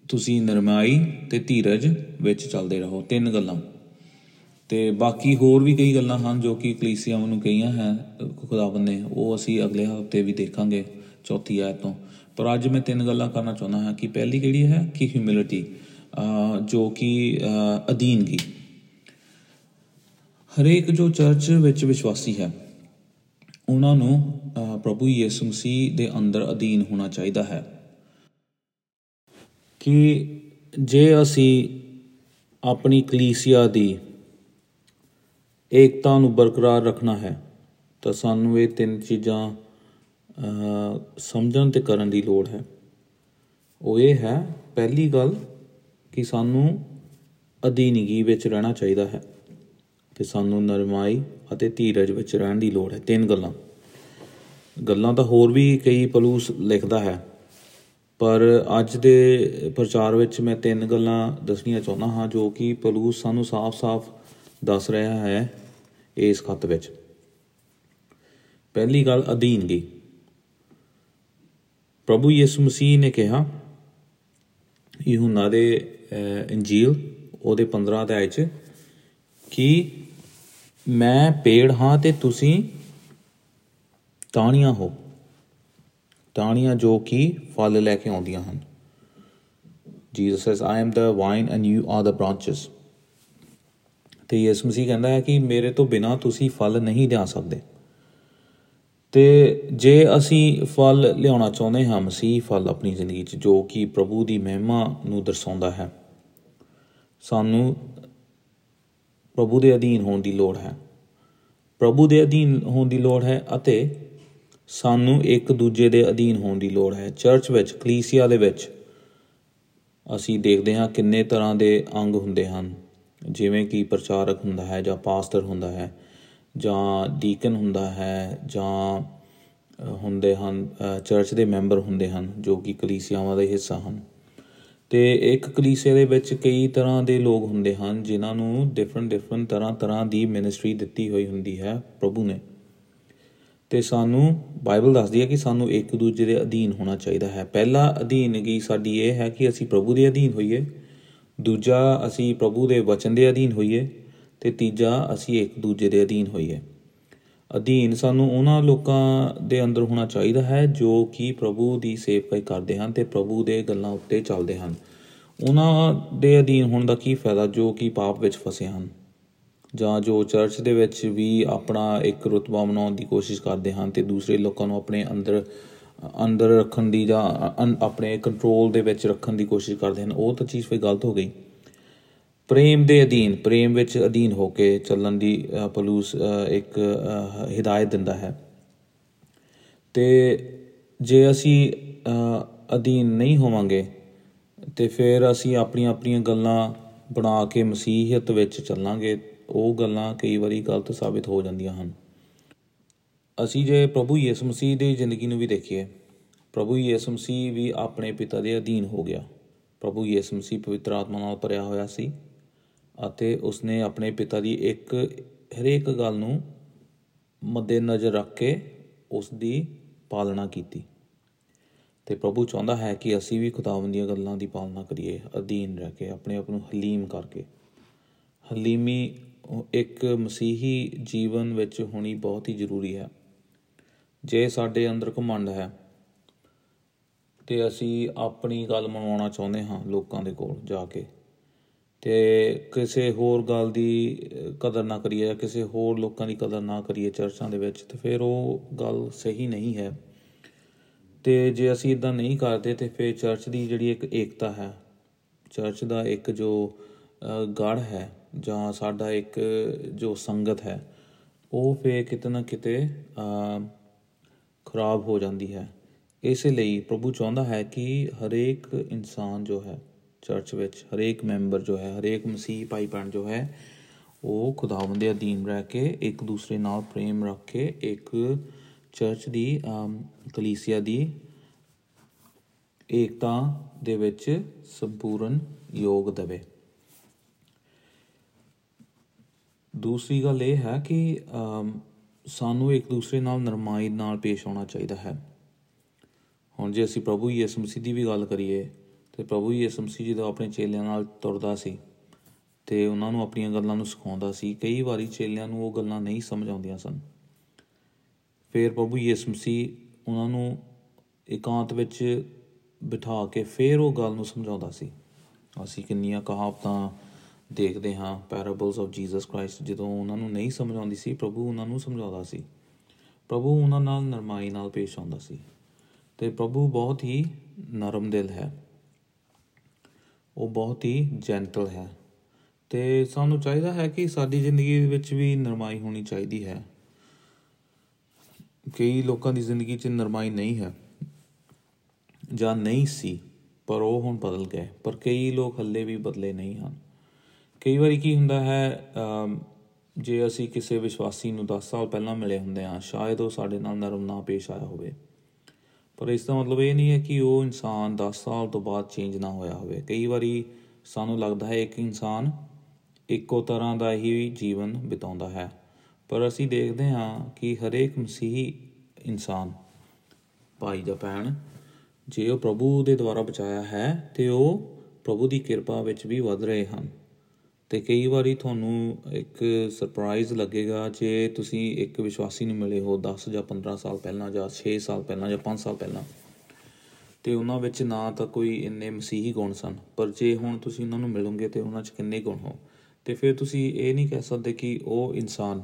ਤੁਸੀਂ ਨਰਮਾਈ ਤੇ ਧੀਰਜ ਵਿੱਚ ਚੱਲਦੇ ਰਹੋ, ਤਿੰਨ ਗੱਲਾਂ। ਤੇ ਬਾਕੀ ਹੋਰ ਵੀ ਕਈ ਗੱਲਾਂ ਹਨ ਜੋ ਕਿ ਕਲੀਸਿਆਵਾਂ ਨੂੰ ਕਹੀਆਂ ਹੈ, ਖੁਦਾਵੰਦ ਨੇ, ਉਹ ਅਸੀਂ ਅਗਲੇ ਹਫ਼ਤੇ ਵੀ ਦੇਖਾਂਗੇ, ਚੌਥੀ ਆਇਤ ਤੋਂ। ਪਰ ਅੱਜ ਮੈਂ ਤਿੰਨ ਗੱਲਾਂ ਕਰਨਾ ਚਾਹੁੰਦਾ ਹਾਂ ਕਿ ਪਹਿਲੀ ਕਿਹੜੀ ਹੈ? ਕਿ ਹਿਊਮਿਲਿਟੀ ਜੋ ਕਿ ਅਧੀਨਗੀ ਹਰੇਕ ਜੋ ਚਰਚ ਵਿੱਚ ਵਿਸ਼ਵਾਸੀ ਹੈ, ਉਹਨਾਂ ਨੂੰ ਪ੍ਰਭੂ ਯਿਸੂ ਮਸੀਹ ਦੇ ਅੰਦਰ ਅਧੀਨ ਹੋਣਾ ਚਾਹੀਦਾ ਹੈ। ਕਿ ਜੇ ਅਸੀਂ ਆਪਣੀ ਕਲੀਸਿਆ ਦੀ ਏਕਤਾ ਨੂੰ ਬਰਕਰਾਰ ਰੱਖਣਾ ਹੈ, ਤਾਂ ਸਾਨੂੰ ਇਹ ਤਿੰਨ ਚੀਜ਼ਾਂ ਸਮਝਣ ਤੇ ਕਰਨ ਦੀ ਲੋੜ ਹੈ। ਉਹ ਇਹ ਹੈ, ਪਹਿਲੀ ਗੱਲ ਕਿ ਸਾਨੂੰ ਅਧੀਨਗੀ ਵਿੱਚ ਰਹਿਣਾ ਚਾਹੀਦਾ ਹੈ ਤੇ ਸਾਨੂੰ ਨਰਮਾਈ ਅਤੇ ਧੀਰਜ ਵਿੱਚ ਰਹਿਣ ਦੀ ਲੋੜ ਹੈ। ਤਿੰਨ ਗੱਲਾਂ। ਗੱਲਾਂ ਤਾਂ ਹੋਰ ਵੀ ਕਈ ਪਲੂਸ ਲਿਖਦਾ ਹੈ, ਪਰ ਅੱਜ ਦੇ ਪ੍ਰਚਾਰ ਵਿੱਚ ਮੈਂ ਤਿੰਨ ਗੱਲਾਂ ਦੱਸਣੀਆਂ ਚਾਹੁੰਦਾ ਹਾਂ, ਜੋ ਕਿ ਪਲੂਸ ਸਾਨੂੰ ਸਾਫ਼-ਸਾਫ਼ ਦੱਸ ਰਿਹਾ ਹੈ ਇਸ ਖੱਤ ਵਿੱਚ। ਪਹਿਲੀ ਗੱਲ, ਅਧੀਨਗੀ। ਪ੍ਰਭੂ ਯਿਸੂ ਮਸੀਹ ਨੇ ਕਿਹਾ ਯਹੂਨਾ ਦੇ ਇੰਜੀਲ, ਉਹਦੇ 15 ਅਧਿਆਇ 'ਚ, ਕਿ ਮੈਂ ਪੇੜ ਹਾਂ ਤੇ ਤੁਸੀਂ ਟਾਹਣੀਆਂ ਹੋ। ਟਾਹਣੀਆਂ ਜੋ ਕਿ ਫਲ ਲੈ ਕੇ ਆਉਂਦੀਆਂ ਹਨ। Jesus says I am the vine and you are the branches ਤੇ ਯਿਸੂ ਮਸੀਹ ਕਹਿੰਦਾ ਹੈ ਕਿ ਮੇਰੇ ਤੋਂ ਬਿਨਾ ਤੁਸੀਂ ਫਲ ਨਹੀਂ ਲਿਆ ਸਕਦੇ। ਤੇ ਜੇ ਅਸੀਂ ਫਲ ਲਿਆਉਣਾ ਚਾਹੁੰਦੇ ਹਾਂ, ਮਸੀਹ ਫਲ ਆਪਣੀ ਜ਼ਿੰਦਗੀ 'ਚ, ਜੋ ਕਿ ਪ੍ਰਭੂ ਦੀ ਮਹਿਮਾ ਨੂੰ ਦਰਸਾਉਂਦਾ ਹੈ, ਸਾਨੂੰ ਪ੍ਰਭੂ ਦੇ ਅਧੀਨ ਹੋਣ ਦੀ ਲੋੜ ਹੈ। ਪ੍ਰਭੂ ਦੇ ਅਧੀਨ ਹੋਣ ਦੀ ਲੋੜ ਹੈ ਅਤੇ ਸਾਨੂੰ ਇੱਕ ਦੂਜੇ ਦੇ ਅਧੀਨ ਹੋਣ ਦੀ ਲੋੜ ਹੈ। ਚਰਚ ਵਿੱਚ, ਕਲੀਸਿਆ ਦੇ ਵਿੱਚ ਅਸੀਂ ਦੇਖਦੇ ਹਾਂ ਕਿੰਨੇ ਤਰ੍ਹਾਂ ਦੇ ਅੰਗ ਹੁੰਦੇ ਹਨ। ਜਿਵੇਂ ਕਿ ਪ੍ਰਚਾਰਕ ਹੁੰਦਾ ਹੈ ਜਾਂ ਪਾਸਟਰ ਹੁੰਦਾ ਹੈ। ਜਾਂ ਡੀਕਨ ਹੁੰਦਾ ਹੈ ਜਾਂ ਹੁੰਦੇ ਹਨ ਚਰਚ ਦੇ ਮੈਂਬਰ ਹੁੰਦੇ ਹਨ ਜੋ ਕਿ ਕਲੀਸਿਆਵਾਂ ਦਾ ਹਿੱਸਾ ਹਨ। ਤੇ ਇੱਕ ਕਲੀਸੇ ਦੇ ਵਿੱਚ ਕਈ ਤਰ੍ਹਾਂ ਦੇ ਲੋਕ ਹੁੰਦੇ ਹਨ ਜਿਨ੍ਹਾਂ ਨੂੰ ਡਿਫਰੈਂਟ ਡਿਫਰੈਂਟ ਤਰ੍ਹਾਂ ਤਰ੍ਹਾਂ ਦੀ ਮਿਨਿਸਟਰੀ ਦਿੱਤੀ ਹੋਈ ਹੁੰਦੀ ਹੈ ਪ੍ਰਭੂ ਨੇ। ਤੇ ਸਾਨੂੰ ਬਾਈਬਲ ਦੱਸਦੀ ਹੈ ਕਿ ਸਾਨੂੰ ਇੱਕ ਦੂਜੇ ਦੇ ਅਧੀਨ ਹੋਣਾ ਚਾਹੀਦਾ ਹੈ। ਪਹਿਲਾ ਅਧੀਨਗੀ ਸਾਡੀ ਇਹ ਹੈ ਕਿ ਅਸੀਂ ਪ੍ਰਭੂ ਦੇ ਅਧੀਨ ਹੋਈਏ, ਦੂਜਾ ਅਸੀਂ ਪ੍ਰਭੂ ਦੇ ਵਚਨ ਦੇ ਅਧੀਨ ਹੋਈਏ ਤੇ ਤੀਜਾ ਅਸੀਂ ਇੱਕ ਦੂਜੇ ਦੇ ਅਧੀਨ ਹੋਈਏ। ਅਧੀਨ ਸਾਨੂੰ ਉਹਨਾਂ ਲੋਕਾਂ ਦੇ ਅੰਦਰ ਹੋਣਾ ਚਾਹੀਦਾ ਹੈ ਜੋ ਕਿ ਪ੍ਰਭੂ ਦੀ ਸੇਵਕਾਈ ਕਰਦੇ ਹਨ ਤੇ ਪ੍ਰਭੂ ਦੇ ਗੱਲਾਂ ਉੱਤੇ ਚੱਲਦੇ ਹਨ। ਉਹਨਾਂ ਦੇ ਅਧੀਨ ਹੋਣ ਦਾ ਕੀ ਫਾਇਦਾ ਜੋ ਕਿ ਪਾਪ ਵਿੱਚ ਫਸੇ ਹਨ? ਜਾਂ ਜੋ ਚਰਚ ਦੇ ਵਿੱਚ ਵੀ ਆਪਣਾ ਇੱਕ ਰੁਤਬਾ ਬਣਾਉਣ ਦੀ ਕੋਸ਼ਿਸ਼ ਕਰਦੇ ਹਨ ਤੇ ਦੂਸਰੇ ਲੋਕਾਂ ਨੂੰ ਆਪਣੇ ਅੰਦਰ ਅੰਦਰ ਰੱਖਣ ਦੀ ਜਾਂ ਅੰ- ਆਪਣੇ ਕੰਟਰੋਲ ਦੇ ਵਿੱਚ ਰੱਖਣ ਦੀ ਕੋਸ਼ਿਸ਼ ਕਰਦੇ ਹਨ, ਉਹ ਤਾਂ ਚੀਜ਼ ਫਿਰ ਗਲਤ ਹੋ ਗਈ। ਪ੍ਰੇਮ ਦੇ ਅਧੀਨ ਪ੍ਰੇਮ ਵਿੱਚ ਅਧੀਨ ਹੋ ਕੇ ਚੱਲਣ ਦੀ ਅ, ਪਲੂਸ ਅ, ਇੱਕ ਅ, ਹਿਦਾਇਤ ਦਿੰਦਾ ਹੈ। ਤੇ ਜੇ ਅਸੀਂ ਅ, ਅਧੀਨ ਨਹੀਂ ਹੋਵਾਂਗੇ ਤੇ ਫਿਰ ਅਸੀਂ ਆਪਣੀਆਂ ਆਪਣੀਆਂ ਗੱਲਾਂ ਬਣਾ ਕੇ ਮਸੀਹਤ ਵਿੱਚ ਚੱਲਾਂਗੇ। ਉਹ ਗੱਲਾਂ ਕਈ ਵਾਰੀ ਗਲਤ ਸਾਬਿਤ ਹੋ ਜਾਂਦੀਆਂ ਹਨ। ਅਸੀਂ ਜੇ ਪ੍ਰਭੂ ਯਿਸੂ ਮਸੀਹ ਦੀ ਜ਼ਿੰਦਗੀ ਨੂੰ ਵੀ ਦੇਖੀਏ ਪ੍ਰਭੂ ਯਿਸੂ ਮਸੀਹ ਵੀ ਆਪਣੇ ਪਿਤਾ ਦੇ ਅਧੀਨ ਹੋ ਗਿਆ। ਪ੍ਰਭੂ ਯਿਸੂ ਮਸੀਹ ਪਵਿੱਤਰ ਆਤਮਾ ਨਾਲ ਭਰਿਆ ਹੋਇਆ ਸੀ। ਅਤੇ ਉਸਨੇ ਆਪਣੇ ਪਿਤਾ ਦੀ ਇੱਕ, ਹਰੇਕ ਗੱਲ ਨੂੰ ਮੱਦੇ ਨਜ਼ਰ ਰੱਖ ਕੇ ਉਸ ਦੀ ਪਾਲਣਾ ਕੀਤੀ। ਤੇ ਪ੍ਰਭੂ ਚਾਹੁੰਦਾ ਹੈ ਕਿ ਅਸੀਂ ਵੀ ਖੁਦਾਵੰਦ ਦੀਆਂ ਗੱਲਾਂ ਦੀ ਪਾਲਣਾ ਕਰੀਏ, ਅਧੀਨ ਰਹਿ ਕੇ, ਆਪਣੇ ਆਪ ਨੂੰ ਹਲੀਮ ਕਰਕੇ। ਹਲੀਮੀ ਉਹ ਇੱਕ ਮਸੀਹੀ ਜੀਵਨ ਵਿੱਚ ਹੋਣੀ ਬਹੁਤ ਹੀ ਜ਼ਰੂਰੀ ਹੈ। ਜੇ ਸਾਡੇ ਅੰਦਰ ਘਮੰਡ ਹੈ, ਤੇ ਅਸੀਂ ਆਪਣੀ ਗੱਲ ਮਨਵਾਉਣਾ ਚਾਹੁੰਦੇ ਹਾਂ ਲੋਕਾਂ ਦੇ ਕੋਲ ਜਾ ਕੇ। ਤੇ ਕਿਸੇ ਹੋਰ ਗੱਲ ਦੀ ਅਹ, ਕਦਰ ਨਾ ਕਰੀਏ ਜਾਂ ਕਿਸੇ ਹੋਰ ਲੋਕਾਂ ਦੀ ਕਦਰ ਨਾ ਕਰੀਏ ਚਰਚਾਂ ਦੇ ਵਿੱਚ ਤੇ ਫਿਰ ਉਹ ਗੱਲ ਸਹੀ ਨਹੀਂ ਹੈ। ਤੇ ਜੇ ਅਸੀਂ ਇਦਾਂ ਨਹੀਂ ਕਰਦੇ ਤੇ ਫਿਰ ਚਰਚ ਦੀ ਜਿਹੜੀ ਇੱਕ ਏਕਤਾ ਹੈ ਚਰਚ ਦਾ ਇੱਕ ਜੋ ਅ, ਗੜ ਹੈ ਜਾਂ ਸਾਡਾ ਇੱਕ ਜੋ ਸੰਗਤ ਹੈ ਉਹ ਫਿਰ ਕਿਤੇ ਨਾ ਕਿਤੇ ਅ, ਖਰਾਬ ਹੋ ਜਾਂਦੀ ਹੈ। ਇਸੇ ਲਈ ਪ੍ਰਭੂ ਚਾਹੁੰਦਾ ਹੈ ਕਿ ਹਰੇਕ ਇਨਸਾਨ ਜੋ ਹੈ ਚਰਚ ਵਿੱਚ ਹਰੇਕ ਮੈਂਬਰ ਜੋ ਹੈ ਹਰੇਕ ਮਸੀਹ ਭਾਈ ਭੈਣ ਜੋ ਹੈ ਉਹ ਖੁਦਾਵੰਦ ਦੇ ਅਧੀਨ ਰਹਿ ਕੇ ਇੱਕ ਦੂਸਰੇ ਨਾਲ ਪ੍ਰੇਮ ਰੱਖ ਕੇ ਇੱਕ ਚਰਚ ਦੀ ਅਮ, ਕਲੀਸਿਆ ਦੀ ਏਕਤਾ ਦੇ ਵਿੱਚ ਸੰਪੂਰਨ ਯੋਗ ਦੇਵੇ। ਦੂਸਰੀ ਗੱਲ ਇਹ ਹੈ ਕਿ ਅਮ, ਸਾਨੂੰ ਇੱਕ ਦੂਸਰੇ ਨਾਲ ਨਰਮਾਈ ਨਾਲ ਪੇਸ਼ ਆਉਣਾ ਚਾਹੀਦਾ ਹੈ। ਹੁਣ ਜੇ ਅਸੀਂ ਪ੍ਰਭੂ ਯਿਸੂ ਮਸੀਹ ਦੀ ਵੀ ਗੱਲ ਕਰੀਏ ਤੇ ਪ੍ਰਭੂ ਯਿਸੂ ਮਸੀਹ ਜਦੋਂ ਆਪਣੇ ਚੇਲਿਆਂ ਨਾਲ ਤੁਰਦਾ ਸੀ ਤੇ ਉਹਨਾਂ ਨੂੰ ਆਪਣੀਆਂ ਗੱਲਾਂ ਨੂੰ ਸਿਖਾਉਂਦਾ ਸੀ। ਕਈ ਵਾਰੀ ਚੇਲਿਆਂ ਨੂੰ ਉਹ ਗੱਲਾਂ ਨਹੀਂ ਸਮਝ ਆਉਂਦੀਆਂ ਸਨ। ਫਿਰ ਪ੍ਰਭੂ ਯਿਸੂ ਮਸੀਹ ਉਹਨਾਂ ਨੂੰ ਇਕਾਂਤ ਵਿੱਚ ਬਿਠਾ ਕੇ ਫਿਰ ਉਹ ਗੱਲ ਨੂੰ ਸਮਝਾਉਂਦਾ ਸੀ। ਅਸੀਂ ਕਿੰਨੀਆਂ ਕਹਾਵਤਾਂ ਦੇਖਦੇ ਹਾਂ ਪੈਰਾਬਲਸ ਆਫ ਜੀਸਸ ਕ੍ਰਾਈਸਟ ਜਦੋਂ ਉਹਨਾਂ ਨੂੰ ਨਹੀਂ ਸਮਝ ਆਉਂਦੀ ਸੀ, ਪ੍ਰਭੂ ਉਹਨਾਂ ਨੂੰ ਸਮਝਾਉਂਦਾ ਸੀ। ਪ੍ਰਭੂ ਉਹਨਾਂ ਨਾਲ ਨਰਮਾਈ ਨਾਲ ਪੇਸ਼ ਆਉਂਦਾ ਸੀ। ਤੇ ਪ੍ਰਭੂ ਬਹੁਤ ਹੀ ਨਰਮ ਦਿਲ ਹੈ। ਉਹ ਬਹੁਤ ਹੀ ਜੈਂਟਲ ਹੈ। ਤੇ ਸਾਨੂੰ ਚਾਹੀਦਾ ਹੈ ਕਿ ਸਾਡੀ ਜ਼ਿੰਦਗੀ ਦੇ ਵਿੱਚ ਵੀ ਨਰਮਾਈ ਹੋਣੀ ਚਾਹੀਦੀ ਹੈ। ਕਈ ਲੋਕਾਂ ਦੀ ਜ਼ਿੰਦਗੀ 'ਚ ਨਰਮਾਈ ਨਹੀਂ ਹੈ ਜਾਂ ਨਹੀਂ ਸੀ ਪਰ ਉਹ ਹੁਣ ਬਦਲ ਗਏ। ਪਰ ਕਈ ਲੋਕ ਹੱਲੇ ਵੀ ਬਦਲੇ ਨਹੀਂ ਹਨ। ਕਈ ਵਾਰੀ ਕੀ ਹੁੰਦਾ ਹੈ ਅਮ, ਜੇ ਅਸੀਂ ਕਿਸੇ ਵਿਸ਼ਵਾਸੀ ਨੂੰ 10 ਸਾਲ ਪਹਿਲਾਂ ਮਿਲੇ ਹੁੰਦੇ ਹਾਂ ਸ਼ਾਇਦ ਉਹ ਸਾਡੇ ਨਾਲ ਨਰਮ ਨਾ ਪੇਸ਼ ਆਇਆ ਹੋਵੇ। ਪਰ ਇਸ ਦਾ ਮਤਲਬ ਇਹ ਨਹੀਂ ਹੈ ਕਿ ਉਹ ਇਨਸਾਨ 10 ਸਾਲ ਤੋਂ ਬਾਅਦ ਚੇਂਜ ਨਾ ਹੋਇਆ ਹੋਵੇ। ਕਈ ਵਾਰੀ ਸਾਨੂੰ ਲੱਗਦਾ ਹੈ ਇੱਕ ਇਨਸਾਨ ਇੱਕੋ ਤਰ੍ਹਾਂ ਦਾ ਹੀ ਜੀਵਨ ਬਿਤਾਉਂਦਾ ਹੈ। ਪਰ ਅਸੀਂ ਦੇਖਦੇ ਹਾਂ ਕਿ ਹਰੇਕ ਮਸੀਹੀ ਇਨਸਾਨ, ਭਾਈ ਜਾਂ ਭੈਣ, ਜੇ ਉਹ ਪ੍ਰਭੂ ਦੇ ਦੁਆਰਾ ਬਚਾਇਆ ਹੈ ਤੇ ਉਹ ਪ੍ਰਭੂ ਦੀ ਕਿਰਪਾ ਵਿੱਚ ਵੀ ਵਧ ਰਹੇ ਹਨ। ਤੇ ਕਈ ਵਾਰੀ ਤੁਹਾਨੂੰ ਇੱਕ ਸਰਪ੍ਰਾਈਜ਼ ਲੱਗੇਗਾ ਜੇ ਤੁਸੀਂ ਇੱਕ ਵਿਸ਼ਵਾਸੀ ਨੂੰ ਮਿਲੇ ਹੋ 10 ਜਾਂ 15 ਸਾਲ ਪਹਿਲਾਂ ਜਾਂ 6 ਸਾਲ ਪਹਿਲਾਂ ਜਾਂ 5 ਸਾਲ ਪਹਿਲਾਂ। ਤੇ ਉਹਨਾਂ ਵਿੱਚ ਨਾ ਤਾਂ ਕੋਈ ਇੰਨੇ ਮਸੀਹੀ ਗੁਣ ਸਨ ਪਰ ਜੇ ਹੁਣ ਤੁਸੀਂ ਉਹਨਾਂ ਨੂੰ ਮਿਲੋਗੇ ਤੇ ਉਹਨਾਂ 'ਚ ਕਿੰਨੇ ਗੁਣ ਹੋ ਤੇ ਫਿਰ ਤੁਸੀਂ ਇਹ ਨਹੀਂ ਕਹਿ ਸਕਦੇ ਕਿ ਉਹ ਇਨਸਾਨ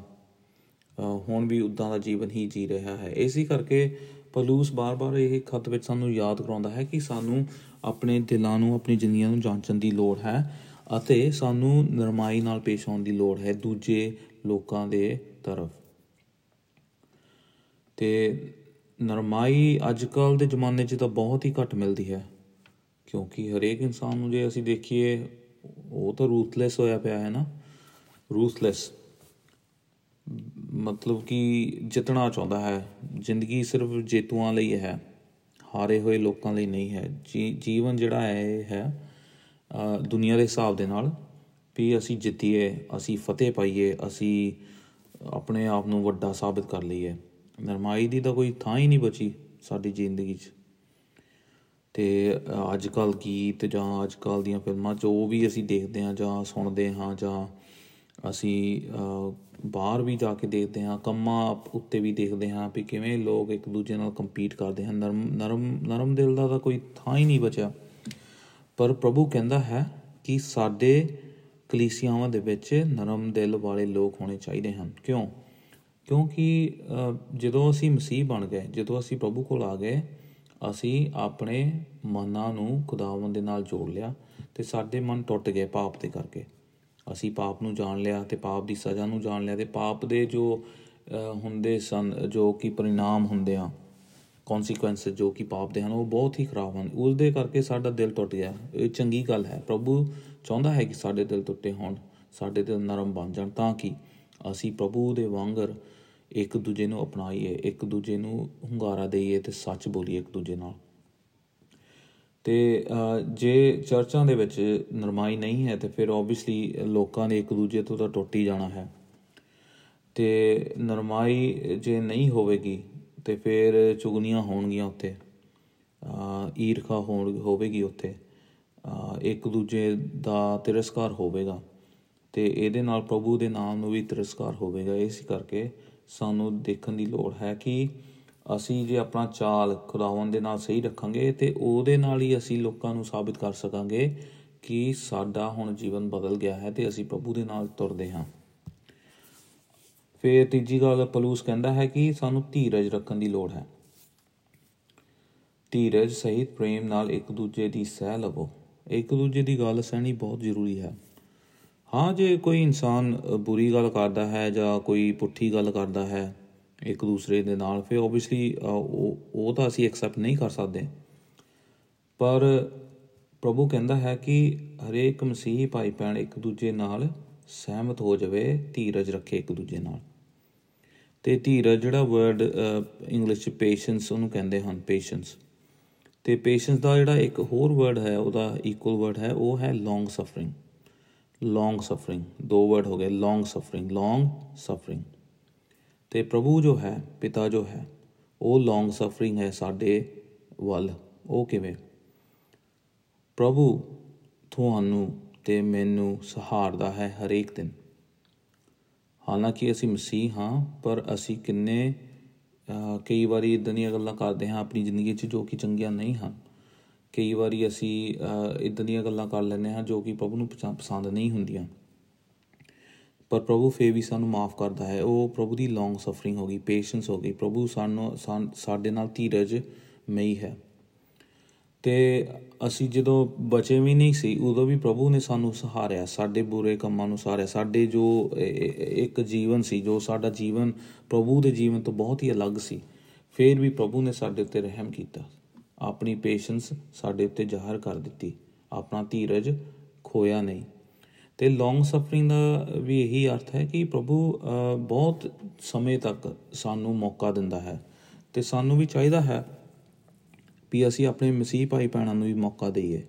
ਅ, ਹੁਣ ਵੀ ਉਦਾਂ ਦਾ ਜੀਵਨ ਹੀ ਜੀ ਰਿਹਾ ਹੈ। ਇਸੇ ਕਰਕੇ ਪਲੂਸ ਬਾਰ-ਬਾਰ ਇਹ ਖਤ ਵਿੱਚ ਸਾਨੂੰ ਯਾਦ ਕਰਾਉਂਦਾ ਹੈ ਕਿ ਸਾਨੂੰ ਆਪਣੇ ਦਿਲਾਂ ਨੂੰ ਆਪਣੀ ਜ਼ਿੰਦਗੀਆਂ ਨੂੰ ਜਾਂਚਣ ਦੀ ਲੋੜ ਹੈ। ਅਤੇ ਸਾਨੂੰ ਨਰਮਾਈ ਨਾਲ ਪੇਸ਼ ਆਉਣ ਦੀ ਲੋੜ ਹੈ ਦੂਜੇ ਲੋਕਾਂ ਦੇ ਤਰਫ। ਤੇ ਨਰਮਾਈ ਅੱਜ-ਕੱਲ ਦੇ ਜ਼ਮਾਨੇ 'ਚ ਤਾਂ ਬਹੁਤ ਹੀ ਘੱਟ ਮਿਲਦੀ ਹੈ ਕਿਉਂਕਿ ਹਰੇਕ ਇਨਸਾਨ ਨੂੰ ਜੇ ਅਸੀਂ ਦੇਖੀਏ ਉਹ ਤਾਂ ਰੂਥਲੈਸ ਹੋਇਆ ਪਿਆ ਹੈ ਨਾ। ਰੂਥਲੈਸ ਮਤਲਬ ਕਿ ਜਿੱਤਣਾ ਚਾਹੁੰਦਾ ਹੈ ਜ਼ਿੰਦਗੀ ਸਿਰਫ ਜੇਤੂਆਂ ਲਈ ਹੈ ਹਾਰੇ ਹੋਏ ਲੋਕਾਂ ਲਈ ਨਹੀਂ ਹੈ। ਜੀ- ਜੀਵਨ ਜਿਹੜਾ ਹੈ ਇਹ ਹੈ ਅ, ਦੁਨੀਆ ਦੇ ਹਿਸਾਬ ਦੇ ਨਾਲ ਵੀ ਅਸੀਂ ਜਿੱਤੀਏ, ਅਸੀਂ ਫਤਿਹ ਪਾਈਏ, ਅਸੀਂ ਆਪਣੇ ਆਪ ਨੂੰ ਵੱਡਾ ਸਾਬਿਤ ਕਰ ਲਈਏ। ਨਰਮਾਈ ਦੀ ਤਾਂ ਕੋਈ ਥਾਂ ਹੀ ਨਹੀਂ ਬਚੀ ਸਾਡੀ ਜ਼ਿੰਦਗੀ 'ਚ। ਤੇ ਅੱਜ ਕੱਲ ਗੀਤ ਜਾਂ ਅੱਜ ਕੱਲ ਦੀਆਂ ਫਿਲਮਾਂ ਜੋ ਵੀ ਅਸੀਂ ਦੇਖਦੇ ਹਾਂ ਜਾਂ ਸੁਣਦੇ ਹਾਂ ਜਾਂ ਅਸੀਂ ਬਾਹਰ ਵੀ ਜਾ ਕੇ ਦੇਖਦੇ ਹਾਂ, ਕੰਮਾਂ ਉੱਤੇ ਵੀ ਦੇਖਦੇ ਹਾਂ ਵੀ ਕਿਵੇਂ ਲੋਕ ਇੱਕ ਦੂਜੇ ਨਾਲ ਕੰਪੀਟ ਕਰਦੇ ਹਨ। ਨਰਮ ਨਰਮ ਨਰਮ ਦਿਲ ਦਾ ਤਾਂ ਕੋਈ ਥਾਂ ਹੀ ਨਹੀਂ ਬਚਿਆ। ਪਰ ਪ੍ਰਭੂ ਕਹਿੰਦਾ ਹੈ ਕਿ ਸਾਡੇ ਕਲੀਸਿਆਵਾਂ ਦੇ ਵਿੱਚ ਨਰਮ ਦਿਲ ਵਾਲੇ ਲੋਕ ਹੋਣੇ ਚਾਹੀਦੇ ਹਨ। ਕਿਉਂ? ਕਿਉਂਕਿ ਜਦੋਂ ਅਸੀਂ ਮਸੀਹ ਬਣ ਗਏ, ਜਦੋਂ ਅਸੀਂ ਪ੍ਰਭੂ ਕੋਲ ਆ ਗਏ, ਅਸੀਂ ਆਪਣੇ ਮਨਾਂ ਨੂੰ ਖੁਦਾਵੰਦ ਦੇ ਨਾਲ ਜੋੜ ਲਿਆ ਤੇ ਸਾਡੇ ਮਨ ਟੁੱਟ ਗਏ ਪਾਪ ਦੇ ਕਰਕੇ। ਅਸੀਂ ਪਾਪ ਨੂੰ ਜਾਣ ਲਿਆ ਤੇ ਪਾਪ ਦੀ ਸਜ਼ਾ ਨੂੰ ਜਾਣ ਲਿਆ ਤੇ ਪਾਪ ਦੇ ਜੋ ਹੁੰਦੇ ਸਨ, ਜੋ ਕਿ ਪਰਿਣਾਮ ਹੁੰਦੇ ਆ ਕਨਸੀਕੁਐਂਸ ਜੋ ਕਿ ਪਾਪ ਦੇ ਹਨ, ਉਹ ਬਹੁਤ ਹੀ ਖਰਾਬ ਹਨ। ਉਸ ਦੇ ਕਰਕੇ ਸਾਡਾ ਦਿਲ ਟੁੱਟ ਗਿਆ। ਇਹ ਚੰਗੀ ਗੱਲ ਹੈ। ਪ੍ਰਭੂ ਚਾਹੁੰਦਾ ਹੈ ਕਿ ਸਾਡੇ ਦਿਲ ਟੁੱਟੇ ਹੋਣ, ਸਾਡੇ ਦਿਲ ਨਰਮ ਬਣ ਜਾਣ ਤਾਂ ਕਿ ਅਸੀਂ ਪ੍ਰਭੂ ਦੇ ਵਾਂਗਰ ਇੱਕ ਦੂਜੇ ਨੂੰ ਅਪਣਾਈਏ, ਇੱਕ ਦੂਜੇ ਨੂੰ ਹੁੰਗਾਰਾ ਦਈਏ ਤੇ ਸੱਚ ਬੋਲੀਏ ਇੱਕ ਦੂਜੇ ਨਾਲ। ਤੇ ਜੇ ਚਰਚਾਂ ਦੇ ਵਿੱਚ ਨਰਮਾਈ ਨਹੀਂ ਹੈ, ਤੇ ਫਿਰ ਆਬਵੀਅਸਲੀ ਲੋਕਾਂ ਨੇ ਇੱਕ ਦੂਜੇ ਤੋਂ ਤਾਂ ਟੁੱਟ ਹੀ ਜਾਣਾ ਹੈ। ਤੇ ਨਰਮਾਈ ਜੇ ਨਹੀਂ ਹੋਵੇਗੀ ਤੇ ਫਿਰ ਚੁਗਲੀਆਂ ਹੋਣਗੀਆਂ ਉੱਥੇ। ਈਰਖਾ ਹੋਣ, ਹੋਵੇਗੀ ਉੱਥੇ। ਇੱਕ ਦੂਜੇ ਦਾ ਤਿਰਸਕਾਰ ਹੋਵੇਗਾ ਤੇ ਇਹਦੇ ਨਾਲ ਪ੍ਰਭੂ ਦੇ ਨਾਮ ਨੂੰ ਵੀ ਤਿਰਸਕਾਰ ਹੋਵੇਗਾ। ਇਸ ਕਰਕੇ ਸਾਨੂੰ ਦੇਖਣ ਦੀ ਲੋੜ ਹੈ ਕਿ ਅਸੀਂ ਜੇ ਆਪਣਾ ਚਾਲ ਖੁਦਾਵੰਦ ਦੇ ਨਾਲ ਸਹੀ ਰੱਖਾਂਗੇ ਤੇ ਉਹਦੇ ਨਾਲ ਹੀ ਅਸੀਂ ਲੋਕਾਂ ਨੂੰ ਸਾਬਿਤ ਕਰ ਸਕਾਂਗੇ ਕਿ ਸਾਡਾ ਹੁਣ ਜੀਵਨ ਬਦਲ ਗਿਆ ਹੈ ਤੇ ਅਸੀਂ ਪ੍ਰਭੂ ਦੇ ਨਾਲ ਤੁਰਦੇ ਹਾਂ। ਫਿਰ ਤੀਜੀ ਗੱਲ ਪਲੂਸ ਕਹਿੰਦਾ ਹੈ ਕਿ ਸਾਨੂੰ ਧੀਰਜ ਰੱਖਣ ਦੀ ਲੋੜ ਹੈ। ਧੀਰਜ ਸਹਿਤ ਪ੍ਰੇਮ ਨਾਲ ਇੱਕ ਦੂਜੇ ਦੀ ਸਹਿ ਲਵੋ। ਇੱਕ ਦੂਜੇ ਦੀ ਗੱਲ ਸਹਿਣੀ ਬਹੁਤ ਜ਼ਰੂਰੀ ਹੈ। ਹਾਂ, ਜੇ ਕੋਈ ਇਨਸਾਨ ਬੁਰੀ ਗੱਲ ਕਰਦਾ ਹੈ ਜਾਂ ਕੋਈ ਪੁੱਠੀ ਗੱਲ ਕਰਦਾ ਹੈ ਇੱਕ ਦੂਸਰੇ ਦੇ ਨਾਲ, ਫਿਰ ਆਬਵੀਅਸਲੀ ਉਹ ਉਹ ਤਾਂ ਅਸੀਂ ਐਕਸੈਪਟ ਨਹੀਂ ਕਰ ਸਕਦੇ। ਪਰ ਪ੍ਰਭੂ ਕਹਿੰਦਾ ਹੈ ਕਿ ਹਰੇਕ ਮਸੀਹੀ ਭਾਈ ਭੈਣ ਇੱਕ ਦੂਜੇ ਨਾਲ ਸਹਿਮਤ ਹੋ ਜਾਵੇ, ਧੀਰਜ ਰੱਖੇ ਇੱਕ ਦੂਜੇ ਨਾਲ। ਤੇ ਧੀਰਜ ਜਿਹੜਾ ਵਰਡ ਇੰਗਲਿਸ਼ ਚ ਪੇਸ਼ੈਂਸ ਉਹਨੂੰ ਕਹਿੰਦੇ ਹਨ ਪੇਸ਼ੈਂਸ ਤੇ ਪੇਸ਼ੈਂਸ ਦਾ ਜਿਹੜਾ ਇੱਕ ਹੋਰ ਵਰਡ ਹੈ, ਉਹਦਾ ਇਕੁਅਲ ਵਰਡ ਹੈ, ਉਹ ਹੈ ਲੌਂਗ ਸਫਰਿੰਗ ਲੌਂਗ ਸਫਰਿੰਗ ਦੋ ਵਰਡ ਹੋ ਗਏ ਲੌਂਗ ਸਫਰਿੰਗ ਲੌਂਗ ਸਫਰਿੰਗ ਤੇ ਪ੍ਰਭੂ ਜੋ ਹੈ, ਪਿਤਾ ਜੋ ਹੈ, ਉਹ ਲੌਂਗ ਸਫਰਿੰਗ ਹੈ ਸਾਡੇ ਵੱਲ। ਉਹ ਕਿਵੇਂ? ਪ੍ਰਭੂ, ਤੁਹਾਨੂੰ ਤੇ ਮੈਨੂੰ ਸਹਾਰਦਾ ਹੈ ਹਰੇਕ ਦਿਨ। ਹਾਲਾਂਕਿ ਅਸੀਂ ਮਸੀਹ ਹਾਂ, ਪਰ ਅਸੀਂ ਕਿੰਨੇ ਕਈ ਵਾਰੀ ਇਦਾਂ ਦੀਆਂ ਗੱਲਾਂ ਕਰਦੇ ਹਾਂ ਆਪਣੀ ਜ਼ਿੰਦਗੀ 'ਚ ਜੋ ਕਿ ਚੰਗੀਆਂ ਨਹੀਂ ਹਨ। ਕਈ ਵਾਰੀ ਅਸੀਂ ਇਦਾਂ ਦੀਆਂ ਗੱਲਾਂ ਕਰ ਲੈਂਦੇ ਹਾਂ ਜੋ ਕਿ ਪ੍ਰਭੂ ਨੂੰ ਪਸੰਦ ਨਹੀਂ ਹੁੰਦੀਆਂ। ਪਰ ਪ੍ਰਭੂ ਫੇ ਵੀ ਸਾਨੂੰ ਮਾਫ ਕਰਦਾ ਹੈ। ਉਹ ਪ੍ਰਭੂ ਦੀ ਲੌਂਗ ਸਫਰਿੰਗ ਹੋ ਗਈ ਪੇਸ਼ੈਂਸ ਹੋ ਗਈ। ਪ੍ਰਭੂ ਸਾਨੂੰ ਸਾਡੇ ਨਾਲ ਧੀਰਜ ਮਈ ਹੈ। ਤੇ ਅਸੀਂ ਜਦੋਂ ਬਚੇ ਵੀ ਨਹੀਂ ਸੀ, ਉਦੋਂ ਵੀ ਪ੍ਰਭੂ ਨੇ ਸਾਨੂੰ ਸਹਾਰਿਆ, ਸਾਡੇ ਬੁਰੇ ਕੰਮਾਂ ਨੂੰ ਸਹਾਰਿਆ, ਸਾਡੇ ਜੋ ਇੱਕ ਜੀਵਨ ਸੀ, ਜੋ ਸਾਡਾ ਜੀਵਨ ਪ੍ਰਭੂ ਦੇ ਜੀਵਨ ਤੋਂ ਬਹੁਤ ਹੀ ਅਲੱਗ ਸੀ, ਫਿਰ ਵੀ ਪ੍ਰਭੂ ਨੇ ਸਾਡੇ ਉੱਤੇ ਰਹਿਮ ਕੀਤਾ, ਆਪਣੀ ਪੇਸ਼ੈਂਸ ਸਾਡੇ ਉੱਤੇ ਜ਼ਾਹਰ ਕਰ ਦਿੱਤੀ, ਆਪਣਾ ਧੀਰਜ ਖੋਇਆ ਨਹੀਂ। ਤੇ ਲੌਂਗ ਸਫਰਿੰਗ ਦਾ ਵੀ ਇਹੀ ਅਰਥ ਹੈ ਕਿ ਪ੍ਰਭੂ ਬਹੁਤ ਸਮੇਂ ਤੱਕ ਸਾਨੂੰ ਮੌਕਾ ਦਿੰਦਾ ਹੈ, ਤੇ ਸਾਨੂੰ ਵੀ ਚਾਹੀਦਾ ਹੈ ਵੀ ਅਸੀਂ ਆਪਣੇ ਮਸੀਹ ਭਾਈ ਭੈਣਾਂ ਨੂੰ ਵੀ ਮੌਕਾ ਦਈਏ।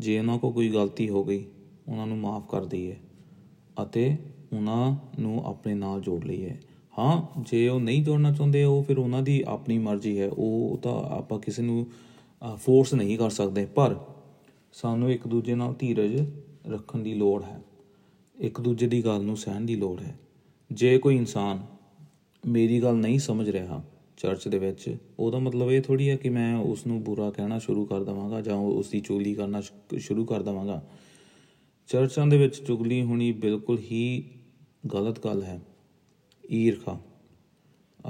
ਜੇ ਉਹਨਾਂ ਕੋ ਕੋਈ ਗਲਤੀ ਹੋ ਗਈ, ਉਹਨਾਂ ਨੂੰ ਮਾਫ ਕਰ ਦਈਏ ਅਤੇ ਉਹਨਾਂ ਨੂੰ ਆਪਣੇ ਨਾਲ ਜੋੜ ਲਈਏ। ਹਾਂ, ਜੇ ਉਹ ਨਹੀਂ ਜੋੜਨਾ ਚਾਹੁੰਦੇ, ਉਹ ਫਿਰ ਉਹਨਾਂ ਦੀ ਆਪਣੀ ਮਰਜ਼ੀ ਹੈ। ਉਹ ਤਾਂ ਆਪਾਂ ਕਿਸੇ ਨੂੰ ਫੋਰਸ ਨਹੀਂ ਕਰ ਸਕਦੇ। ਪਰ ਸਾਨੂੰ ਇੱਕ ਦੂਜੇ ਨਾਲ ਧੀਰਜ ਰੱਖਣ ਦੀ ਲੋੜ ਹੈ। ਇੱਕ ਦੂਜੇ ਦੀ ਗੱਲ ਨੂੰ ਸਹਿਣ ਦੀ ਲੋੜ ਹੈ। ਜੇ ਕੋਈ ਇਨਸਾਨ ਮੇਰੀ ਗੱਲ ਨਹੀਂ ਸਮਝ ਰਿਹਾ ਚਰਚ ਦੇ ਵਿੱਚ, ਉਹਦਾ ਮਤਲਬ ਇਹ ਥੋੜੀ ਹੈ ਕਿ ਮੈਂ ਉਸ ਨੂੰ ਬੁਰਾ ਕਹਿਣਾ ਸ਼ੁਰੂ ਕਰ ਦਵਾਂਗਾ ਜਾਂ ਉਸ ਦੀ ਚੁਗਲੀ ਕਰਨਾ ਸ਼ੁਰੂ ਕਰ ਦਵਾਂਗਾ। ਚਰਚਾਂ ਦੇ ਵਿੱਚ ਚੁਗਲੀ ਹੋਣੀ ਬਿਲਕੁਲ ਹੀ ਗਲਤ ਗੱਲ ਹੈ। ਈਰਖਾ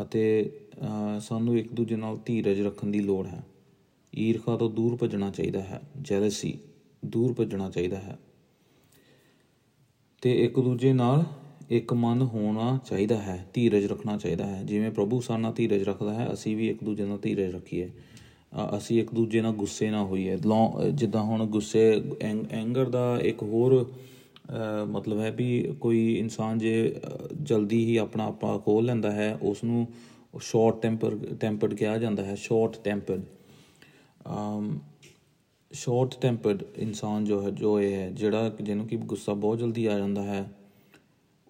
ਅਤੇ ਸਾਨੂੰ ਇੱਕ ਦੂਜੇ ਨਾਲ ਧੀਰਜ ਰੱਖਣ ਦੀ ਲੋੜ ਹੈ। ਈਰਖਾ ਤੋਂ ਦੂਰ ਭੱਜਣਾ ਚਾਹੀਦਾ ਹੈ। ਜੈਲਸੀ ਦੂਰ ਭੱਜਣਾ ਚਾਹੀਦਾ ਹੈ। ਤੇ ਇੱਕ ਦੂਜੇ ਨਾਲ ਇੱਕ ਮਨ ਹੋਣਾ ਚਾਹੀਦਾ ਹੈ, ਧੀਰਜ ਰੱਖਣਾ ਚਾਹੀਦਾ ਹੈ। ਜਿਵੇਂ ਪ੍ਰਭੂ ਸਾਨਾ ਧੀਰਜ ਰੱਖਦਾ ਹੈ, ਅਸੀਂ ਵੀ ਇੱਕ ਦੂਜੇ ਨਾਲ ਧੀਰਜ ਰੱਖੀਏ। ਅਸੀਂ ਇੱਕ ਦੂਜੇ ਨਾਲ ਗੁੱਸੇ ਨਾ ਹੋਈਏ। ਜਿੱਦਾਂ ਹੁਣ ਗੁੱਸੇ ਐਂਗਰ ਦਾ ਇੱਕ ਹੋਰ ਮਤਲਬ ਹੈ ਵੀ ਕੋਈ ਇਨਸਾਨ ਜੇ ਜਲਦੀ ਹੀ ਆਪਣਾ ਆਪਾ ਖੋਲ ਲੈਂਦਾ ਹੈ ਉਸ ਨੂੰ ਸ਼ਾਰਟ ਟੈਂਪਰ ਟੈਂਪਰਡ ਕਿਹਾ ਜਾਂਦਾ ਹੈ ਸ਼ਾਰਟ ਟੈਂਪਰਡ ਸ਼ਾਰਟ ਟੈਂਪਰਡ ਇਨਸਾਨ ਜੋ ਹੈ, ਜੋ ਇਹ ਹੈ, ਜਿਹੜਾ ਜਿਹਨੂੰ ਕਿ ਗੁੱਸਾ ਬਹੁਤ ਜਲਦੀ ਆ ਜਾਂਦਾ ਹੈ।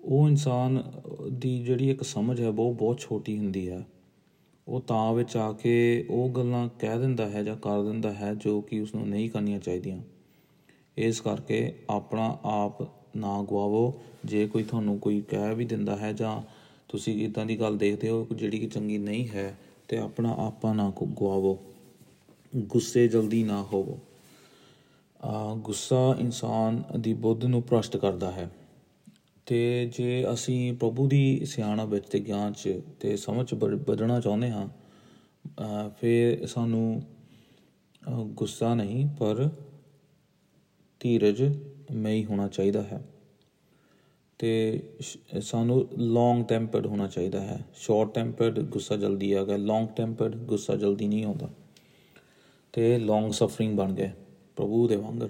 ਉਹ ਇਨਸਾਨ ਦੀ ਜਿਹੜੀ ਇੱਕ ਸਮਝ ਹੈ ਉਹ ਬਹੁਤ ਛੋਟੀ ਹੁੰਦੀ ਹੈ। ਉਹ ਤਾਂ ਵਿੱਚ ਆ ਕੇ ਉਹ ਗੱਲਾਂ ਕਹਿ ਦਿੰਦਾ ਹੈ ਜਾਂ ਕਰ ਦਿੰਦਾ ਹੈ ਜੋ ਕਿ ਉਸ ਨੂੰ ਨਹੀਂ ਕਰਨੀਆਂ ਚਾਹੀਦੀਆਂ। ਇਸ ਕਰਕੇ ਆਪਣਾ ਆਪ ਨਾ ਗਵਾਵੋ। ਜੇ ਕੋਈ ਤੁਹਾਨੂੰ ਕੋਈ ਕਹਿ ਵੀ ਦਿੰਦਾ ਹੈ ਜਾਂ ਤੁਸੀਂ ਇਦਾਂ ਦੀ ਗੱਲ ਦੇਖਦੇ ਹੋ ਜਿਹੜੀ ਕਿ ਚੰਗੀ ਨਹੀਂ ਹੈ, ਤੇ ਆਪਣਾ ਆਪਾ ਨਾ ਗਵਾਵੋ। ਗੁੱਸੇ ਜਲਦੀ ਨਾ ਹੋਵੋ। ਆ ਗੁੱਸਾ ਇਨਸਾਨ ਦੀ ਬੁੱਧ ਨੂੰ ਭ੍ਰਸ਼ਟ ਕਰਦਾ ਹੈ। ਤੇ ਜੇ ਅਸੀਂ ਪ੍ਰਭੂ ਦੀ ਸਿਆਣਾ ਵਿੱਚ ਤੇ ਗਿਆਨ 'ਚ ਤੇ ਸਮਝ 'ਚ ਵਧਣਾ ਚਾਹੁੰਦੇ ਹਾਂ ਫਿਰ ਸਾਨੂੰ ਗੁੱਸਾ ਨਹੀਂ, ਪਰ ਧੀਰਜ ਮਈ ਹੋਣਾ ਚਾਹੀਦਾ ਹੈ। ਤੇ ਸਾਨੂੰ ਲੌਂਗ ਟੈਂਪਰਡ ਹੋਣਾ ਚਾਹੀਦਾ ਹੈ। ਸ਼ਾਰਟ ਟੈਂਪਰਡ ਗੁੱਸਾ ਜਲਦੀ ਆ ਗਿਆ ਲੌਂਗ ਟੈਂਪਰਡ ਗੁੱਸਾ ਜਲਦੀ ਨਹੀਂ ਆਉਂਦਾ। ਤੇ ਲੌਂਗ ਸਫਰਿੰਗ ਬਣ ਗਏ ਪ੍ਰਭੂ ਦੇ ਵਾਂਗਰ।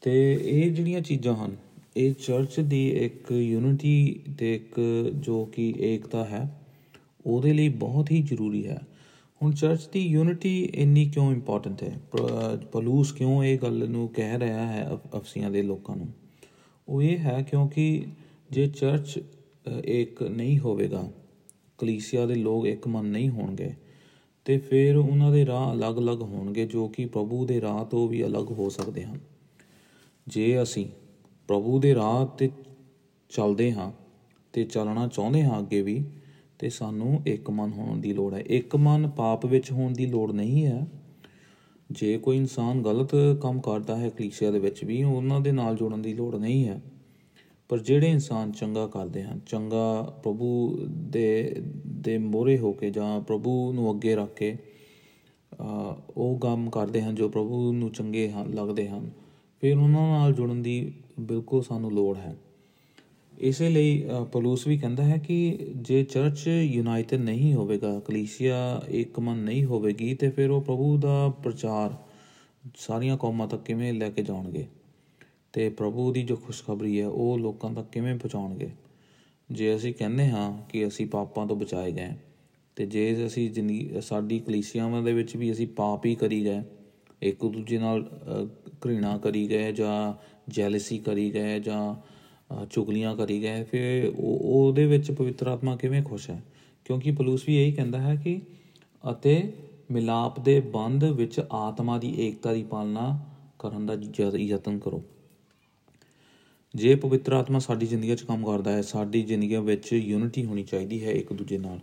ਤੇ ਇਹ ਜਿਹੜੀਆਂ ਚੀਜ਼ਾਂ ਹਨ ਇਹ ਚਰਚ ਦੀ ਇੱਕ ਯੂਨਿਟੀ ਤੇ ਇੱਕ ਜੋ ਕਿ ਏਕਤਾ ਹੈ, ਉਹਦੇ ਲਈ ਬਹੁਤ ਹੀ ਜ਼ਰੂਰੀ ਹੈ। ਹੁਣ ਚਰਚ ਦੀ ਯੂਨਿਟੀ ਇੰਨੀ ਕਿਉਂ ਇੰਪੋਰਟੈਂਟ ਹੈ? ਪਲੂਸ ਕਿਉਂ ਇਹ ਗੱਲ ਨੂੰ ਕਹਿ ਰਿਹਾ ਹੈ ਅਫਸੀਆਂ ਦੇ ਲੋਕਾਂ ਨੂੰ? ਉਹ ਇਹ ਹੈ ਕਿਉਂਕਿ ਜੇ ਚਰਚ ਇੱਕ ਨਹੀਂ ਹੋਵੇਗਾ, ਕਲੀਸਿਆ ਦੇ ਲੋਕ ਇੱਕ ਮਨ ਨਹੀਂ ਹੋਣਗੇ, ਤੇ ਫਿਰ ਉਹਨਾਂ ਦੇ ਰਾਹ ਅਲੱਗ-ਅਲੱਗ ਹੋਣਗੇ ਜੋ ਕਿ ਪ੍ਰਭੂ ਦੇ ਰਾਹ ਤੋਂ ਵੀ ਅਲੱਗ ਹੋ ਸਕਦੇ ਹਨ। ਜੇ ਅਸੀਂ ਪ੍ਰਭੂ ਦੇ ਰਾਹ ਤੇ ਚੱਲਦੇ ਹਾਂ ਤੇ ਚੱਲਣਾ ਚਾਹੁੰਦੇ ਹਾਂ ਅੱਗੇ ਵੀ, ਤੇ ਸਾਨੂੰ ਇੱਕ ਮਨ ਹੋਣ ਦੀ ਲੋੜ ਹੈ। ਇੱਕ ਮਨ ਪਾਪ ਵਿੱਚ ਹੋਣ ਦੀ ਲੋੜ ਨਹੀਂ ਹੈ। ਜੇ ਕੋਈ ਇਨਸਾਨ ਗਲਤ ਕੰਮ ਕਰਦਾ ਹੈ ਕਲੀਸਿਆ ਦੇ ਵਿੱਚ ਵੀ, ਉਹਨਾਂ ਦੇ ਨਾਲ ਜੋੜਨ ਦੀ ਲੋੜ ਨਹੀਂ ਹੈ। ਪਰ ਜਿਹੜੇ ਇਨਸਾਨ ਚੰਗਾ ਕਰਦੇ ਹਨ, ਚੰਗਾ ਪ੍ਰਭੂ ਦੇ ਦੇ ਮੋਰੇ ਹੋ ਕੇ ਜਾਂ ਪ੍ਰਭੂ ਨੂੰ ਅੱਗੇ ਰੱਖ ਕੇ ਉਹ ਕੰਮ ਕਰਦੇ ਹਨ ਜੋ ਪ੍ਰਭੂ ਨੂੰ ਚੰਗੇ ਹਨ ਲੱਗਦੇ ਹਨ, ਫਿਰ ਉਹਨਾਂ ਨਾਲ ਜੁੜਨ ਦੀ ਬਿਲਕੁਲ ਸਾਨੂੰ ਲੋੜ ਹੈ। ਇਸੇ ਲਈ ਪਲੂਸ ਵੀ ਕਹਿੰਦਾ ਹੈ ਕਿ ਜੇ ਚਰਚ ਯੂਨਾਈਟਡ ਨਹੀਂ ਹੋਵੇਗਾ, ਕਲੀਸਿਆ ਇੱਕ ਮਨ ਨਹੀਂ ਹੋਵੇਗੀ, ਤੇ ਫਿਰ ਉਹ ਪ੍ਰਭੂ ਦਾ ਪ੍ਰਚਾਰ ਸਾਰੀਆਂ ਕੌਮਾਂ ਤੱਕ ਕਿਵੇਂ ਲੈ ਕੇ ਜਾਣਗੇ? ਤੇ ਪ੍ਰਭੂ ਦੀ ਜੋ ਖੁਸ਼ਖਬਰੀ ਹੈ, ਉਹ ਲੋਕਾਂ ਤੱਕ ਕਿਵੇਂ ਪਹੁੰਚਾਉਣਗੇ? ਜੇ ਅਸੀਂ ਕਹਿੰਦੇ ਹਾਂ ਕਿ ਅਸੀਂ ਪਾਪਾਂ ਤੋਂ ਬਚਾਏ ਗਏ, ਤੇ ਜੇ ਅਸੀਂ ਜ਼ਿੰਦਗੀ ਸਾਡੀ ਕਲੀਸਿਆਵਾਂ ਦੇ ਵਿੱਚ ਵੀ ਅਸੀਂ ਪਾਪ ਹੀ ਕਰੀ ਗਏ, ਇੱਕ ਦੂਜੇ ਨਾਲ ਘ੍ਰਿਣਾ ਕਰੀ ਗਏ ਜਾਂ ਜੈਲਸੀ ਕਰੀ ਗਏ ਜਾਂ ਚੁਗਲੀਆਂ ਕਰੀ ਗਏ, ਫਿਰ ਉਹਦੇ ਵਿੱਚ ਪਵਿੱਤਰ ਆਤਮਾ ਕਿਵੇਂ ਖੁਸ਼ ਹੈ? ਕਿਉਂਕਿ ਪਲੂਸ ਵੀ ਇਹੀ ਕਹਿੰਦਾ ਹੈ ਕਿ ਅਤੇ ਮਿਲਾਪ ਦੇ ਬੰਧ ਵਿੱਚ ਆਤਮਾ ਦੀ ਏਕਤਾ ਦੀ ਪਾਲਣਾ ਕਰਨ ਦਾ ਯਤਨ ਕਰੋ। ਜੇ ਪਵਿੱਤਰ ਆਤਮਾ ਸਾਡੀ ਜ਼ਿੰਦਗੀ 'ਚ ਕੰਮ ਕਰਦਾ ਹੈ, ਸਾਡੀ ਜ਼ਿੰਦਗੀ ਵਿੱਚ ਯੂਨਿਟੀ ਹੋਣੀ ਚਾਹੀਦੀ ਹੈ ਇੱਕ ਦੂਜੇ ਨਾਲ।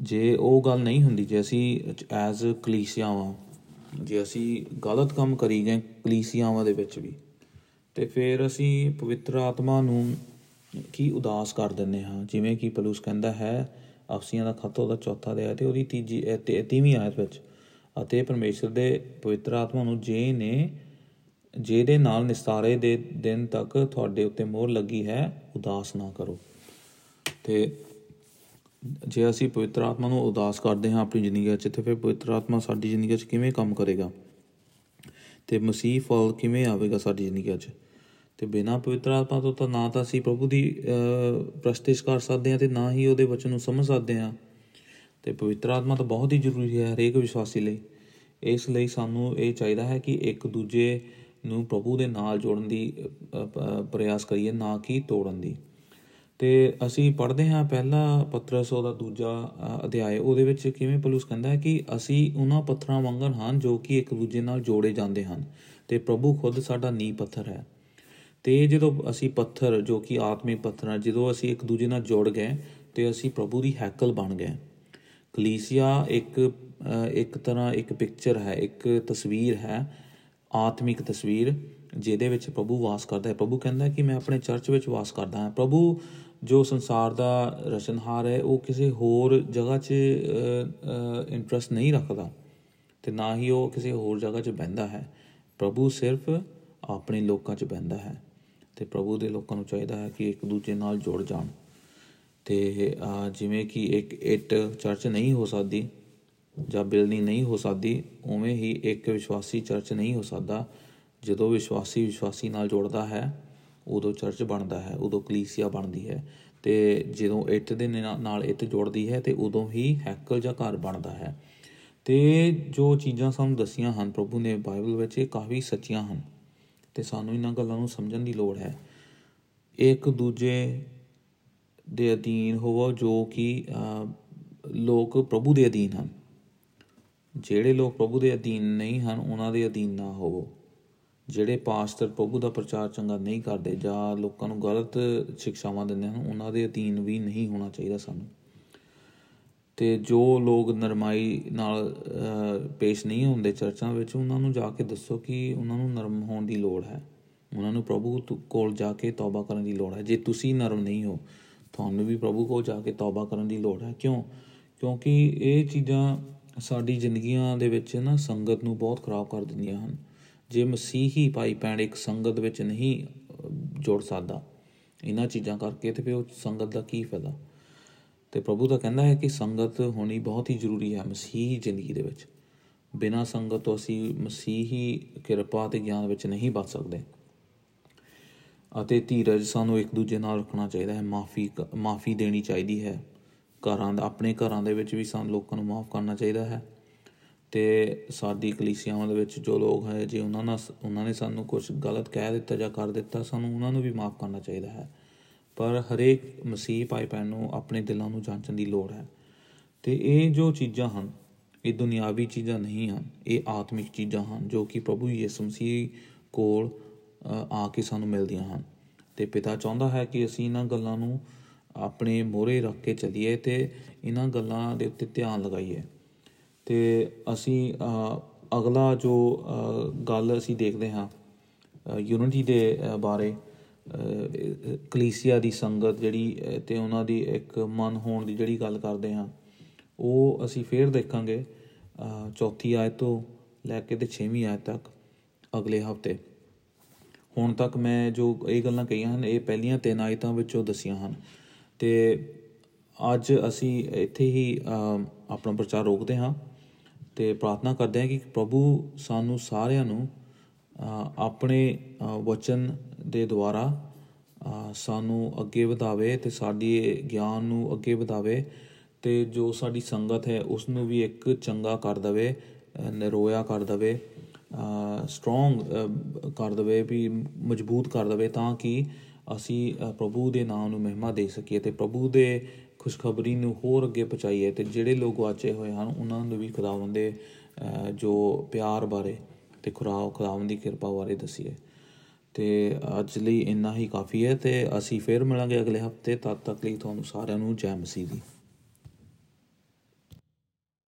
ਜੇ ਉਹ ਗੱਲ ਨਹੀਂ ਹੁੰਦੀ, ਜੇ ਅਸੀਂ ਐਜ਼ ਕਲੀਸਿਆਵਾਂ ਜੇ ਅਸੀਂ ਗਲਤ ਕੰਮ ਕਰੀ ਗਏ ਕਲੀਸਿਆਵਾਂ ਦੇ ਵਿੱਚ ਵੀ, ਤੇ ਫਿਰ ਅਸੀਂ ਪਵਿੱਤਰ ਆਤਮਾ ਨੂੰ ਕੀ ਉਦਾਸ ਕਰ ਦਿੰਨੇ ਹਾਂ? ਜਿਵੇਂ ਕਿ ਪਲੂਸ ਕਹਿੰਦਾ ਹੈ ਅਫਸੀਆਂ ਦਾ ਖੱਤ ਉਹਦਾ ਚੌਥਾ ਅਧਿਆਇ ਤੇ ਉਹਦੀ ਤੀਜੀ ਤੇ ਤੀਵੀਂ ਆਇਤ ਵਿੱਚ, ਅਤੇ ਪਰਮੇਸ਼ਰ ਦੇ ਪਵਿੱਤਰ ਆਤਮਾ ਨੂੰ ਜੇ ਨੇ, ਜਿਹਦੇ ਨਾਲ ਨਿਸਤਾਰੇ ਦੇ ਦਿਨ ਤੱਕ ਤੁਹਾਡੇ ਉੱਤੇ ਮੋਹਰ ਲੱਗੀ ਹੈ, ਉਦਾਸ ਨਾ ਕਰੋ। ਤੇ ਜੇ ਅਸੀਂ ਪਵਿੱਤਰ ਆਤਮਾ ਨੂੰ ਉਦਾਸ ਕਰਦੇ ਹਾਂ ਆਪਣੀ ਜ਼ਿੰਦਗੀ ਵਿੱਚ, ਤੇ ਫਿਰ ਪਵਿੱਤਰ ਆਤਮਾ ਸਾਡੀ ਜ਼ਿੰਦਗੀ ਵਿੱਚ ਕਿਵੇਂ ਕੰਮ ਕਰੇਗਾ? ਤੇ ਮਸੀਹ ਫਲ ਕਿਵੇਂ ਆਵੇਗਾ ਸਾਡੀ ਜ਼ਿੰਦਗੀ ਵਿੱਚ? ਤੇ ਬਿਨਾਂ ਪਵਿੱਤਰ ਆਤਮਾ ਤੋਂ ਤਾਂ ਨਾ ਤਾਂ ਅਸੀਂ ਪ੍ਰਭੂ ਦੀ ਪ੍ਰਸਤਿਸ਼ ਕਰ ਸਕਦੇ ਹਾਂ ਤੇ ਨਾ ਹੀ ਉਹਦੇ ਵਚਨ ਨੂੰ ਸਮਝ ਸਕਦੇ ਹਾਂ। ਤੇ ਪਵਿੱਤਰ ਆਤਮਾ ਤਾਂ ਬਹੁਤ ਹੀ ਜ਼ਰੂਰੀ ਹੈ ਹਰੇਕ ਵਿਸ਼ਵਾਸੀ ਲਈ। ਇਸ ਲਈ ਸਾਨੂੰ ਇਹ ਚਾਹੀਦਾ ਹੈ ਕਿ ਇੱਕ ਦੂਜੇ ਨੂੰ ਪ੍ਰਭੂ ਦੇ ਨਾਲ ਜੋੜਨ ਦੀ ਪ੍ਰਯਾਸ ਕਰੀਏ, ਨਾ ਕਿ ਤੋੜਨ ਦੀ। ਤੇ ਅਸੀਂ ਪੜ੍ਹਦੇ ਹਾਂ ਪਹਿਲਾ ਪਤਰਸ, ਉਹਦਾ ਦੂਜਾ ਅਧਿਆਇ। ਉਹਦੇ ਵਿੱਚ ਕਿਵੇਂ ਪਲੂਸ ਕਹਿੰਦਾ ਹੈ ਕਿ ਅਸੀਂ ਉਹਨਾਂ ਪੱਥਰਾਂ ਵਾਂਗਰ ਹਨ ਜੋ ਕਿ ਇੱਕ ਦੂਜੇ ਨਾਲ ਜੋੜੇ ਜਾਂਦੇ ਹਨ ਤੇ ਪ੍ਰਭੂ ਖੁਦ ਸਾਡਾ ਨੀ ਪੱਥਰ ਹੈ। ਤੇ ਜਦੋਂ ਅਸੀਂ ਪੱਥਰ, ਜੋ ਕਿ ਆਤਮਿਕ ਪੱਥਰ ਹੈ ਜਦੋਂ ਅਸੀਂ ਇੱਕ ਦੂਜੇ ਨਾਲ ਜੁੜ ਗਏ ਤੇ ਅਸੀਂ ਪ੍ਰਭੂ ਦੀ ਹੈਕਲ ਬਣ ਗਏ। ਕਲੀਸਿਆ ਇੱਕ ਇੱਕ ਤਰ੍ਹਾਂ ਇੱਕ ਪਿਕਚਰ ਹੈ, ਇੱਕ ਤਸਵੀਰ ਹੈ, ਆਤਮਿਕ ਤਸਵੀਰ, ਜਿਹਦੇ ਵਿੱਚ ਪ੍ਰਭੂ ਵਾਸ ਕਰਦਾ ਹੈ। ਪ੍ਰਭੂ ਕਹਿੰਦਾ ਹੈ ਕਿ ਮੈਂ ਆਪਣੇ ਚਰਚ ਵਿੱਚ ਵਾਸ ਕਰਦਾ ਹਾਂ। ਪ੍ਰਭੂ ਜੋ ਸੰਸਾਰ ਦਾ ਰਚਨਹਾਰ ਹੈ, ਉਹ ਕਿਸੇ ਹੋਰ ਜਗ੍ਹਾ 'ਚ ਇੰਟਰਸਟ ਨਹੀਂ ਰੱਖਦਾ ਤੇ ਨਾ ਹੀ ਉਹ ਕਿਸੇ ਹੋਰ ਜਗ੍ਹਾ 'ਚ ਬੈੰਦਾ ਹੈ। ਪ੍ਰਭੂ ਸਿਰਫ ਆਪਣੇ ਲੋਕਾਂ 'ਚ ਬੈੰਦਾ ਹੈ ਤੇ ਪ੍ਰਭੂ ਦੇ ਲੋਕਾਂ ਨੂੰ ਚਾਹੀਦਾ ਹੈ ਕਿ ਇੱਕ ਦੂਜੇ ਨਾਲ ਜੁੜ ਜਾਣ। ਤੇ ਜਿਵੇਂ ਕਿ ਇੱਕ ਇੱਟ ਚਰਚ ਨਹੀਂ ਹੋ ਸਕਦੀ ਜਾਂ ਬਿਲਡਿੰਗ ਨਹੀਂ ਹੋ ਸਕਦੀ, ਉਵੇਂ ਹੀ ਇੱਕ ਵਿਸ਼ਵਾਸੀ ਚਰਚ ਨਹੀਂ ਹੋ ਸਕਦਾ ਜਦੋਂ ਵਿਸ਼ਵਾਸੀ ਵਿਸ਼ਵਾਸੀ ਨਾਲ ਜੁੜਦਾ ਹੈ ਉਦੋਂ ਚਰਚ ਬਣਦਾ ਹੈ ਉਦੋਂ ਕਲੀਸਿਆ ਬਣਦੀ ਹੈ ਤੇ ਜਦੋਂ ਇੱਟ ਦੇ ਨਾਲ ਇੱਟ ਜੁੜਦੀ ਹੈ ਤੇ ਉਦੋਂ ਹੀ ਹੈਕਲ ਜਾਂ ਘਰ ਬਣਦਾ ਹੈ। ਤੇ ਜੋ ਚੀਜ਼ਾਂ ਸਾਨੂੰ ਦਸੀਆਂ ਹਨ ਪ੍ਰਭੂ ਨੇ ਬਾਈਬਲ ਵਿੱਚ ਇਹ ਕਾਫੀ ਸੱਚੀਆਂ ਹਨ ਤੇ ਸਾਨੂੰ ਇਹਨਾਂ ਗੱਲਾਂ ਨੂੰ ਸਮਝਣ ਦੀ ਲੋੜ ਹੈ। ਇੱਕ ਦੂਜੇ ਦੇ ਅਧੀਨ ਹੋਵੋ ਜੋ ਕਿ ਅ, ਲੋਕ ਪ੍ਰਭੂ ਦੇ ਅਧੀਨ ਹਨ। ਜਿਹੜੇ ਲੋਕ ਪ੍ਰਭੂ ਦੇ ਅਧੀਨ ਨਹੀਂ ਹਨ ਉਹਨਾਂ ਦੇ ਅਧੀਨ ਨਾ ਹੋਵੋ। ਜਿਹੜੇ ਪਾਸਟਰ ਪ੍ਰਭੂ ਦਾ ਪ੍ਰਚਾਰ ਚੰਗਾ ਨਹੀਂ ਕਰਦੇ ਜਾਂ ਲੋਕਾਂ ਨੂੰ ਗਲਤ ਸਿੱਖਿਆਵਾਂ ਦਿੰਦੇ ਹਨ ਉਹਨਾਂ ਦੇ ਅਧੀਨ ਵੀ ਨਹੀਂ ਹੋਣਾ ਚਾਹੀਦਾ ਸਾਨੂੰ। ਤੇ ਜੋ ਲੋਕ ਨਰਮਾਈ ਨਾਲ ਅ, ਪੇਸ਼ ਨਹੀਂ ਹੁੰਦੇ ਚਰਚਾਂ ਵਿੱਚ ਉਹਨਾਂ ਨੂੰ ਜਾ ਕੇ ਦੱਸੋ ਕਿ ਉਹਨਾਂ ਨੂੰ ਨਰਮ ਹੋਣ ਦੀ ਲੋੜ ਹੈ। ਉਹਨਾਂ ਨੂੰ ਪ੍ਰਭੂ ਤੋਂ- ਕੋਲ ਜਾ ਕੇ ਤੌਬਾ ਕਰਨ ਦੀ ਲੋੜ ਹੈ। ਜੇ ਤੁਸੀਂ ਨਰਮ ਨਹੀਂ ਹੋ ਤੁਹਾਨੂੰ ਵੀ ਪ੍ਰਭੂ ਕੋਲ ਜਾ ਕੇ ਤੌਬਾ ਕਰਨ ਦੀ ਲੋੜ ਹੈ। ਕਿਉਂ? ਕਿਉਂਕਿ ਇਹ ਚੀਜ਼ਾਂ ਸਾਡੀ ਜ਼ਿੰਦਗੀਆਂ ਦੇ ਵਿੱਚ ਨਾ ਸੰਗਤ ਨੂੰ ਬਹੁਤ ਖਰਾਬ ਕਰ ਦਿੰਦੀਆਂ ਹਨ। ਜੇ ਮਸੀਹੀ ਭਾਈ ਭੈਣ ਇੱਕ ਸੰਗਤ ਵਿੱਚ ਨਹੀਂ ਅ, ਜੁੜ ਸਕਦਾ ਇਹਨਾਂ ਚੀਜ਼ਾਂ ਕਰਕੇ ਤੇ ਫਿਰ ਉਹ ਸੰਗਤ ਦਾ ਕੀ ਫਾਇਦਾ? ਤੇ ਪ੍ਰਭੂ ਤਾਂ ਕਹਿੰਦਾ ਹੈ ਕਿ ਸੰਗਤ ਹੋਣੀ ਬਹੁਤ ਹੀ ਜ਼ਰੂਰੀ ਹੈ ਮਸੀਹੀ ਜ਼ਿੰਦਗੀ ਦੇ ਵਿੱਚ। ਬਿਨਾਂ ਸੰਗਤ ਤੋਂ ਅਸੀਂ ਮਸੀਹੀ ਕਿਰਪਾ ਤੇ ਗਿਆਨ ਵਿੱਚ ਨਹੀਂ ਬਚ ਸਕਦੇ। ਅਤੇ ਧੀਰਜ ਸਾਨੂੰ ਇੱਕ ਦੂਜੇ ਨਾਲ ਰੱਖਣਾ ਚਾਹੀਦਾ ਹੈ ਮਾਫੀ ਮਾਫੀ ਦੇਣੀ ਚਾਹੀਦੀ ਹੈ। ਘਰਾਂ ਦਾ ਆਪਣੇ ਘਰਾਂ ਦੇ ਵਿੱਚ ਵੀ ਸਾਨੂੰ ਲੋਕਾਂ ਨੂੰ ਮਾਫ ਕਰਨਾ ਚਾਹੀਦਾ ਹੈ। ਤੇ ਸਾਡੀ ਕਲੀਸਿਆਵਾਂ ਦੇ ਵਿੱਚ ਜੋ ਲੋਕ ਹੈ ਜੇ ਉਹਨਾਂ ਨਾਲ ਉਹਨਾਂ ਨੇ ਸਾਨੂੰ ਕੁਝ ਗਲਤ ਕਹਿ ਦਿੱਤਾ ਜਾਂ ਕਰ ਦਿੱਤਾ ਸਾਨੂੰ ਉਹਨਾਂ ਨੂੰ ਵੀ ਮਾਫ ਕਰਨਾ ਚਾਹੀਦਾ ਹੈ। ਪਰ ਹਰੇਕ ਮਸੀਹ ਭਾਈ ਭੈਣ ਨੂੰ ਆਪਣੇ ਦਿਲਾਂ ਨੂੰ ਜਾਂਚਣ ਦੀ ਲੋੜ ਹੈ। ਤੇ ਇਹ ਜੋ ਚੀਜ਼ਾਂ ਹਨ ਇਹ ਦੁਨਿਆਵੀ ਚੀਜ਼ਾਂ ਨਹੀਂ ਹਨ ਇਹ ਆਤਮਿਕ ਚੀਜ਼ਾਂ ਹਨ ਜੋ ਕਿ ਪ੍ਰਭੂ ਯਿਸੂ ਮਸੀਹ ਕੋਲ ਅ, ਆ ਕੇ ਸਾਨੂੰ ਮਿਲਦੀਆਂ ਹਨ। ਤੇ ਪਿਤਾ ਚਾਹੁੰਦਾ ਹੈ ਕਿ ਅਸੀਂ ਇਹਨਾਂ ਗੱਲਾਂ ਨੂੰ ਆਪਣੇ ਮੋਹਰੇ ਰੱਖ ਕੇ ਚੱਲੀਏ ਤੇ ਇਹਨਾਂ ਗੱਲਾਂ ਦੇ ਉੱਤੇ ਧਿਆਨ ਲਗਾਈਏ। ਤੇ ਅਸੀਂ ਅ, ਅਗਲਾ ਜੋ ਅ, ਗੱਲ ਅਸੀਂ ਦੇਖਦੇ ਹਾਂ ਯੂਨਿਟੀ ਦੇ ਅ, ਬਾਰੇ ਅ, ਕਲੀਸਿਆ ਦੀ ਸੰਗਤ ਜਿਹੜੀ ਅ, ਤੇ ਉਹਨਾਂ ਦੀ ਇੱਕ ਮਨ ਹੋਣ ਦੀ ਜਿਹੜੀ ਗੱਲ ਕਰਦੇ ਹਾਂ ਉਹ ਅਸੀਂ ਫੇਰ ਦੇਖਾਂਗੇ ਅ, ਚੌਥੀ ਆਇਤ ਤੋਂ ਲੈ ਕੇ ਤੇ 6ਵੀਂ ਆਇਤ ਤੱਕ ਅਗਲੇ ਹਫ਼ਤੇ। ਹੁਣ ਤੱਕ ਮੈਂ ਜੋ ਇਹ ਗੱਲਾਂ ਕਹੀਆਂ ਹਨ ਇਹ ਪਹਿਲੀਆਂ ਤਿੰਨ ਆਇਤਾਂ ਵਿੱਚੋਂ ਦਸੀਆਂ ਹਨ। ਤੇ ਅੱਜ ਅਸੀਂ ਇੱਥੇ ਹੀ ਅ, ਆਪਣਾ ਪ੍ਰਚਾਰ ਰੋਕਦੇ ਹਾਂ। ਤੇ ਪ੍ਰਾਰਥਨਾ ਕਰਦੇ ਹਾਂ ਕਿ ਪ੍ਰਭੂ ਸਾਨੂੰ ਸਾਰਿਆਂ ਨੂੰ ਅ, ਆਪਣੇ ਅ, ਵਚਨ ਦੇ ਦੁਆਰਾ ਅ, ਸਾਨੂੰ ਅੱਗੇ ਵਧਾਵੇ ਤੇ ਸਾਡੀ ਗਿਆਨ ਨੂੰ ਅੱਗੇ ਵਧਾਵੇ ਤੇ ਜੋ ਸਾਡੀ ਸੰਗਤ ਹੈ ਉਸ ਨੂੰ ਵੀ ਇੱਕ ਚੰਗਾ ਕਰ ਦਵੇ ਅ, ਨਿਰੋਇਆ ਕਰ ਦਵੇ ਸਟਰੋਂਗ ਕਰ ਦਵੇ ਵੀ ਮਜ਼ਬੂਤ ਕਰ ਦਵੇ ਤਾਂ ਕਿ ਅਸੀਂ ਅ, ਪ੍ਰਭੂ ਦੇ ਨਾਮ ਨੂੰ ਮਹਿਮਾ ਦੇ ਸਕੀਏ ਤੇ ਪ੍ਰਭੂ ਦੇ ਖੁਸ਼ਖਬਰੀ ਨੂੰ ਹੋਰ ਅੱਗੇ ਪਹੁੰਚਾਈਏ ਤੇ ਜਿਹੜੇ ਲੋਕ ਗੁਆਚੇ ਹੋਏ ਹਨ ਉਹਨਾਂ ਨੂੰ ਵੀ ਖੁਦਾਵੰਦ ਦੇ ਅ, ਜੋ ਪਿਆਰ ਬਾਰੇ ਤੇ ਖੁਰਾ ਖੁਦਾਵੰਦ ਦੀ ਕਿਰਪਾ ਬਾਰੇ ਦਸੀਏ। ਤੇ ਅੱਜ ਲਈ ਇੰਨਾ ਹੀ ਕਾਫੀ ਹੈ ਤੇ ਅਸੀਂ ਫੇਰ ਮਿਲਾਂਗੇ ਅਗਲੇ ਹਫ਼ਤੇ। ਤਦ ਤੱਕ ਲਈ ਤੁਹਾਨੂੰ ਸਾਰਿਆਂ ਨੂੰ ਜੈ ਮਸੀਹ ਦੀ।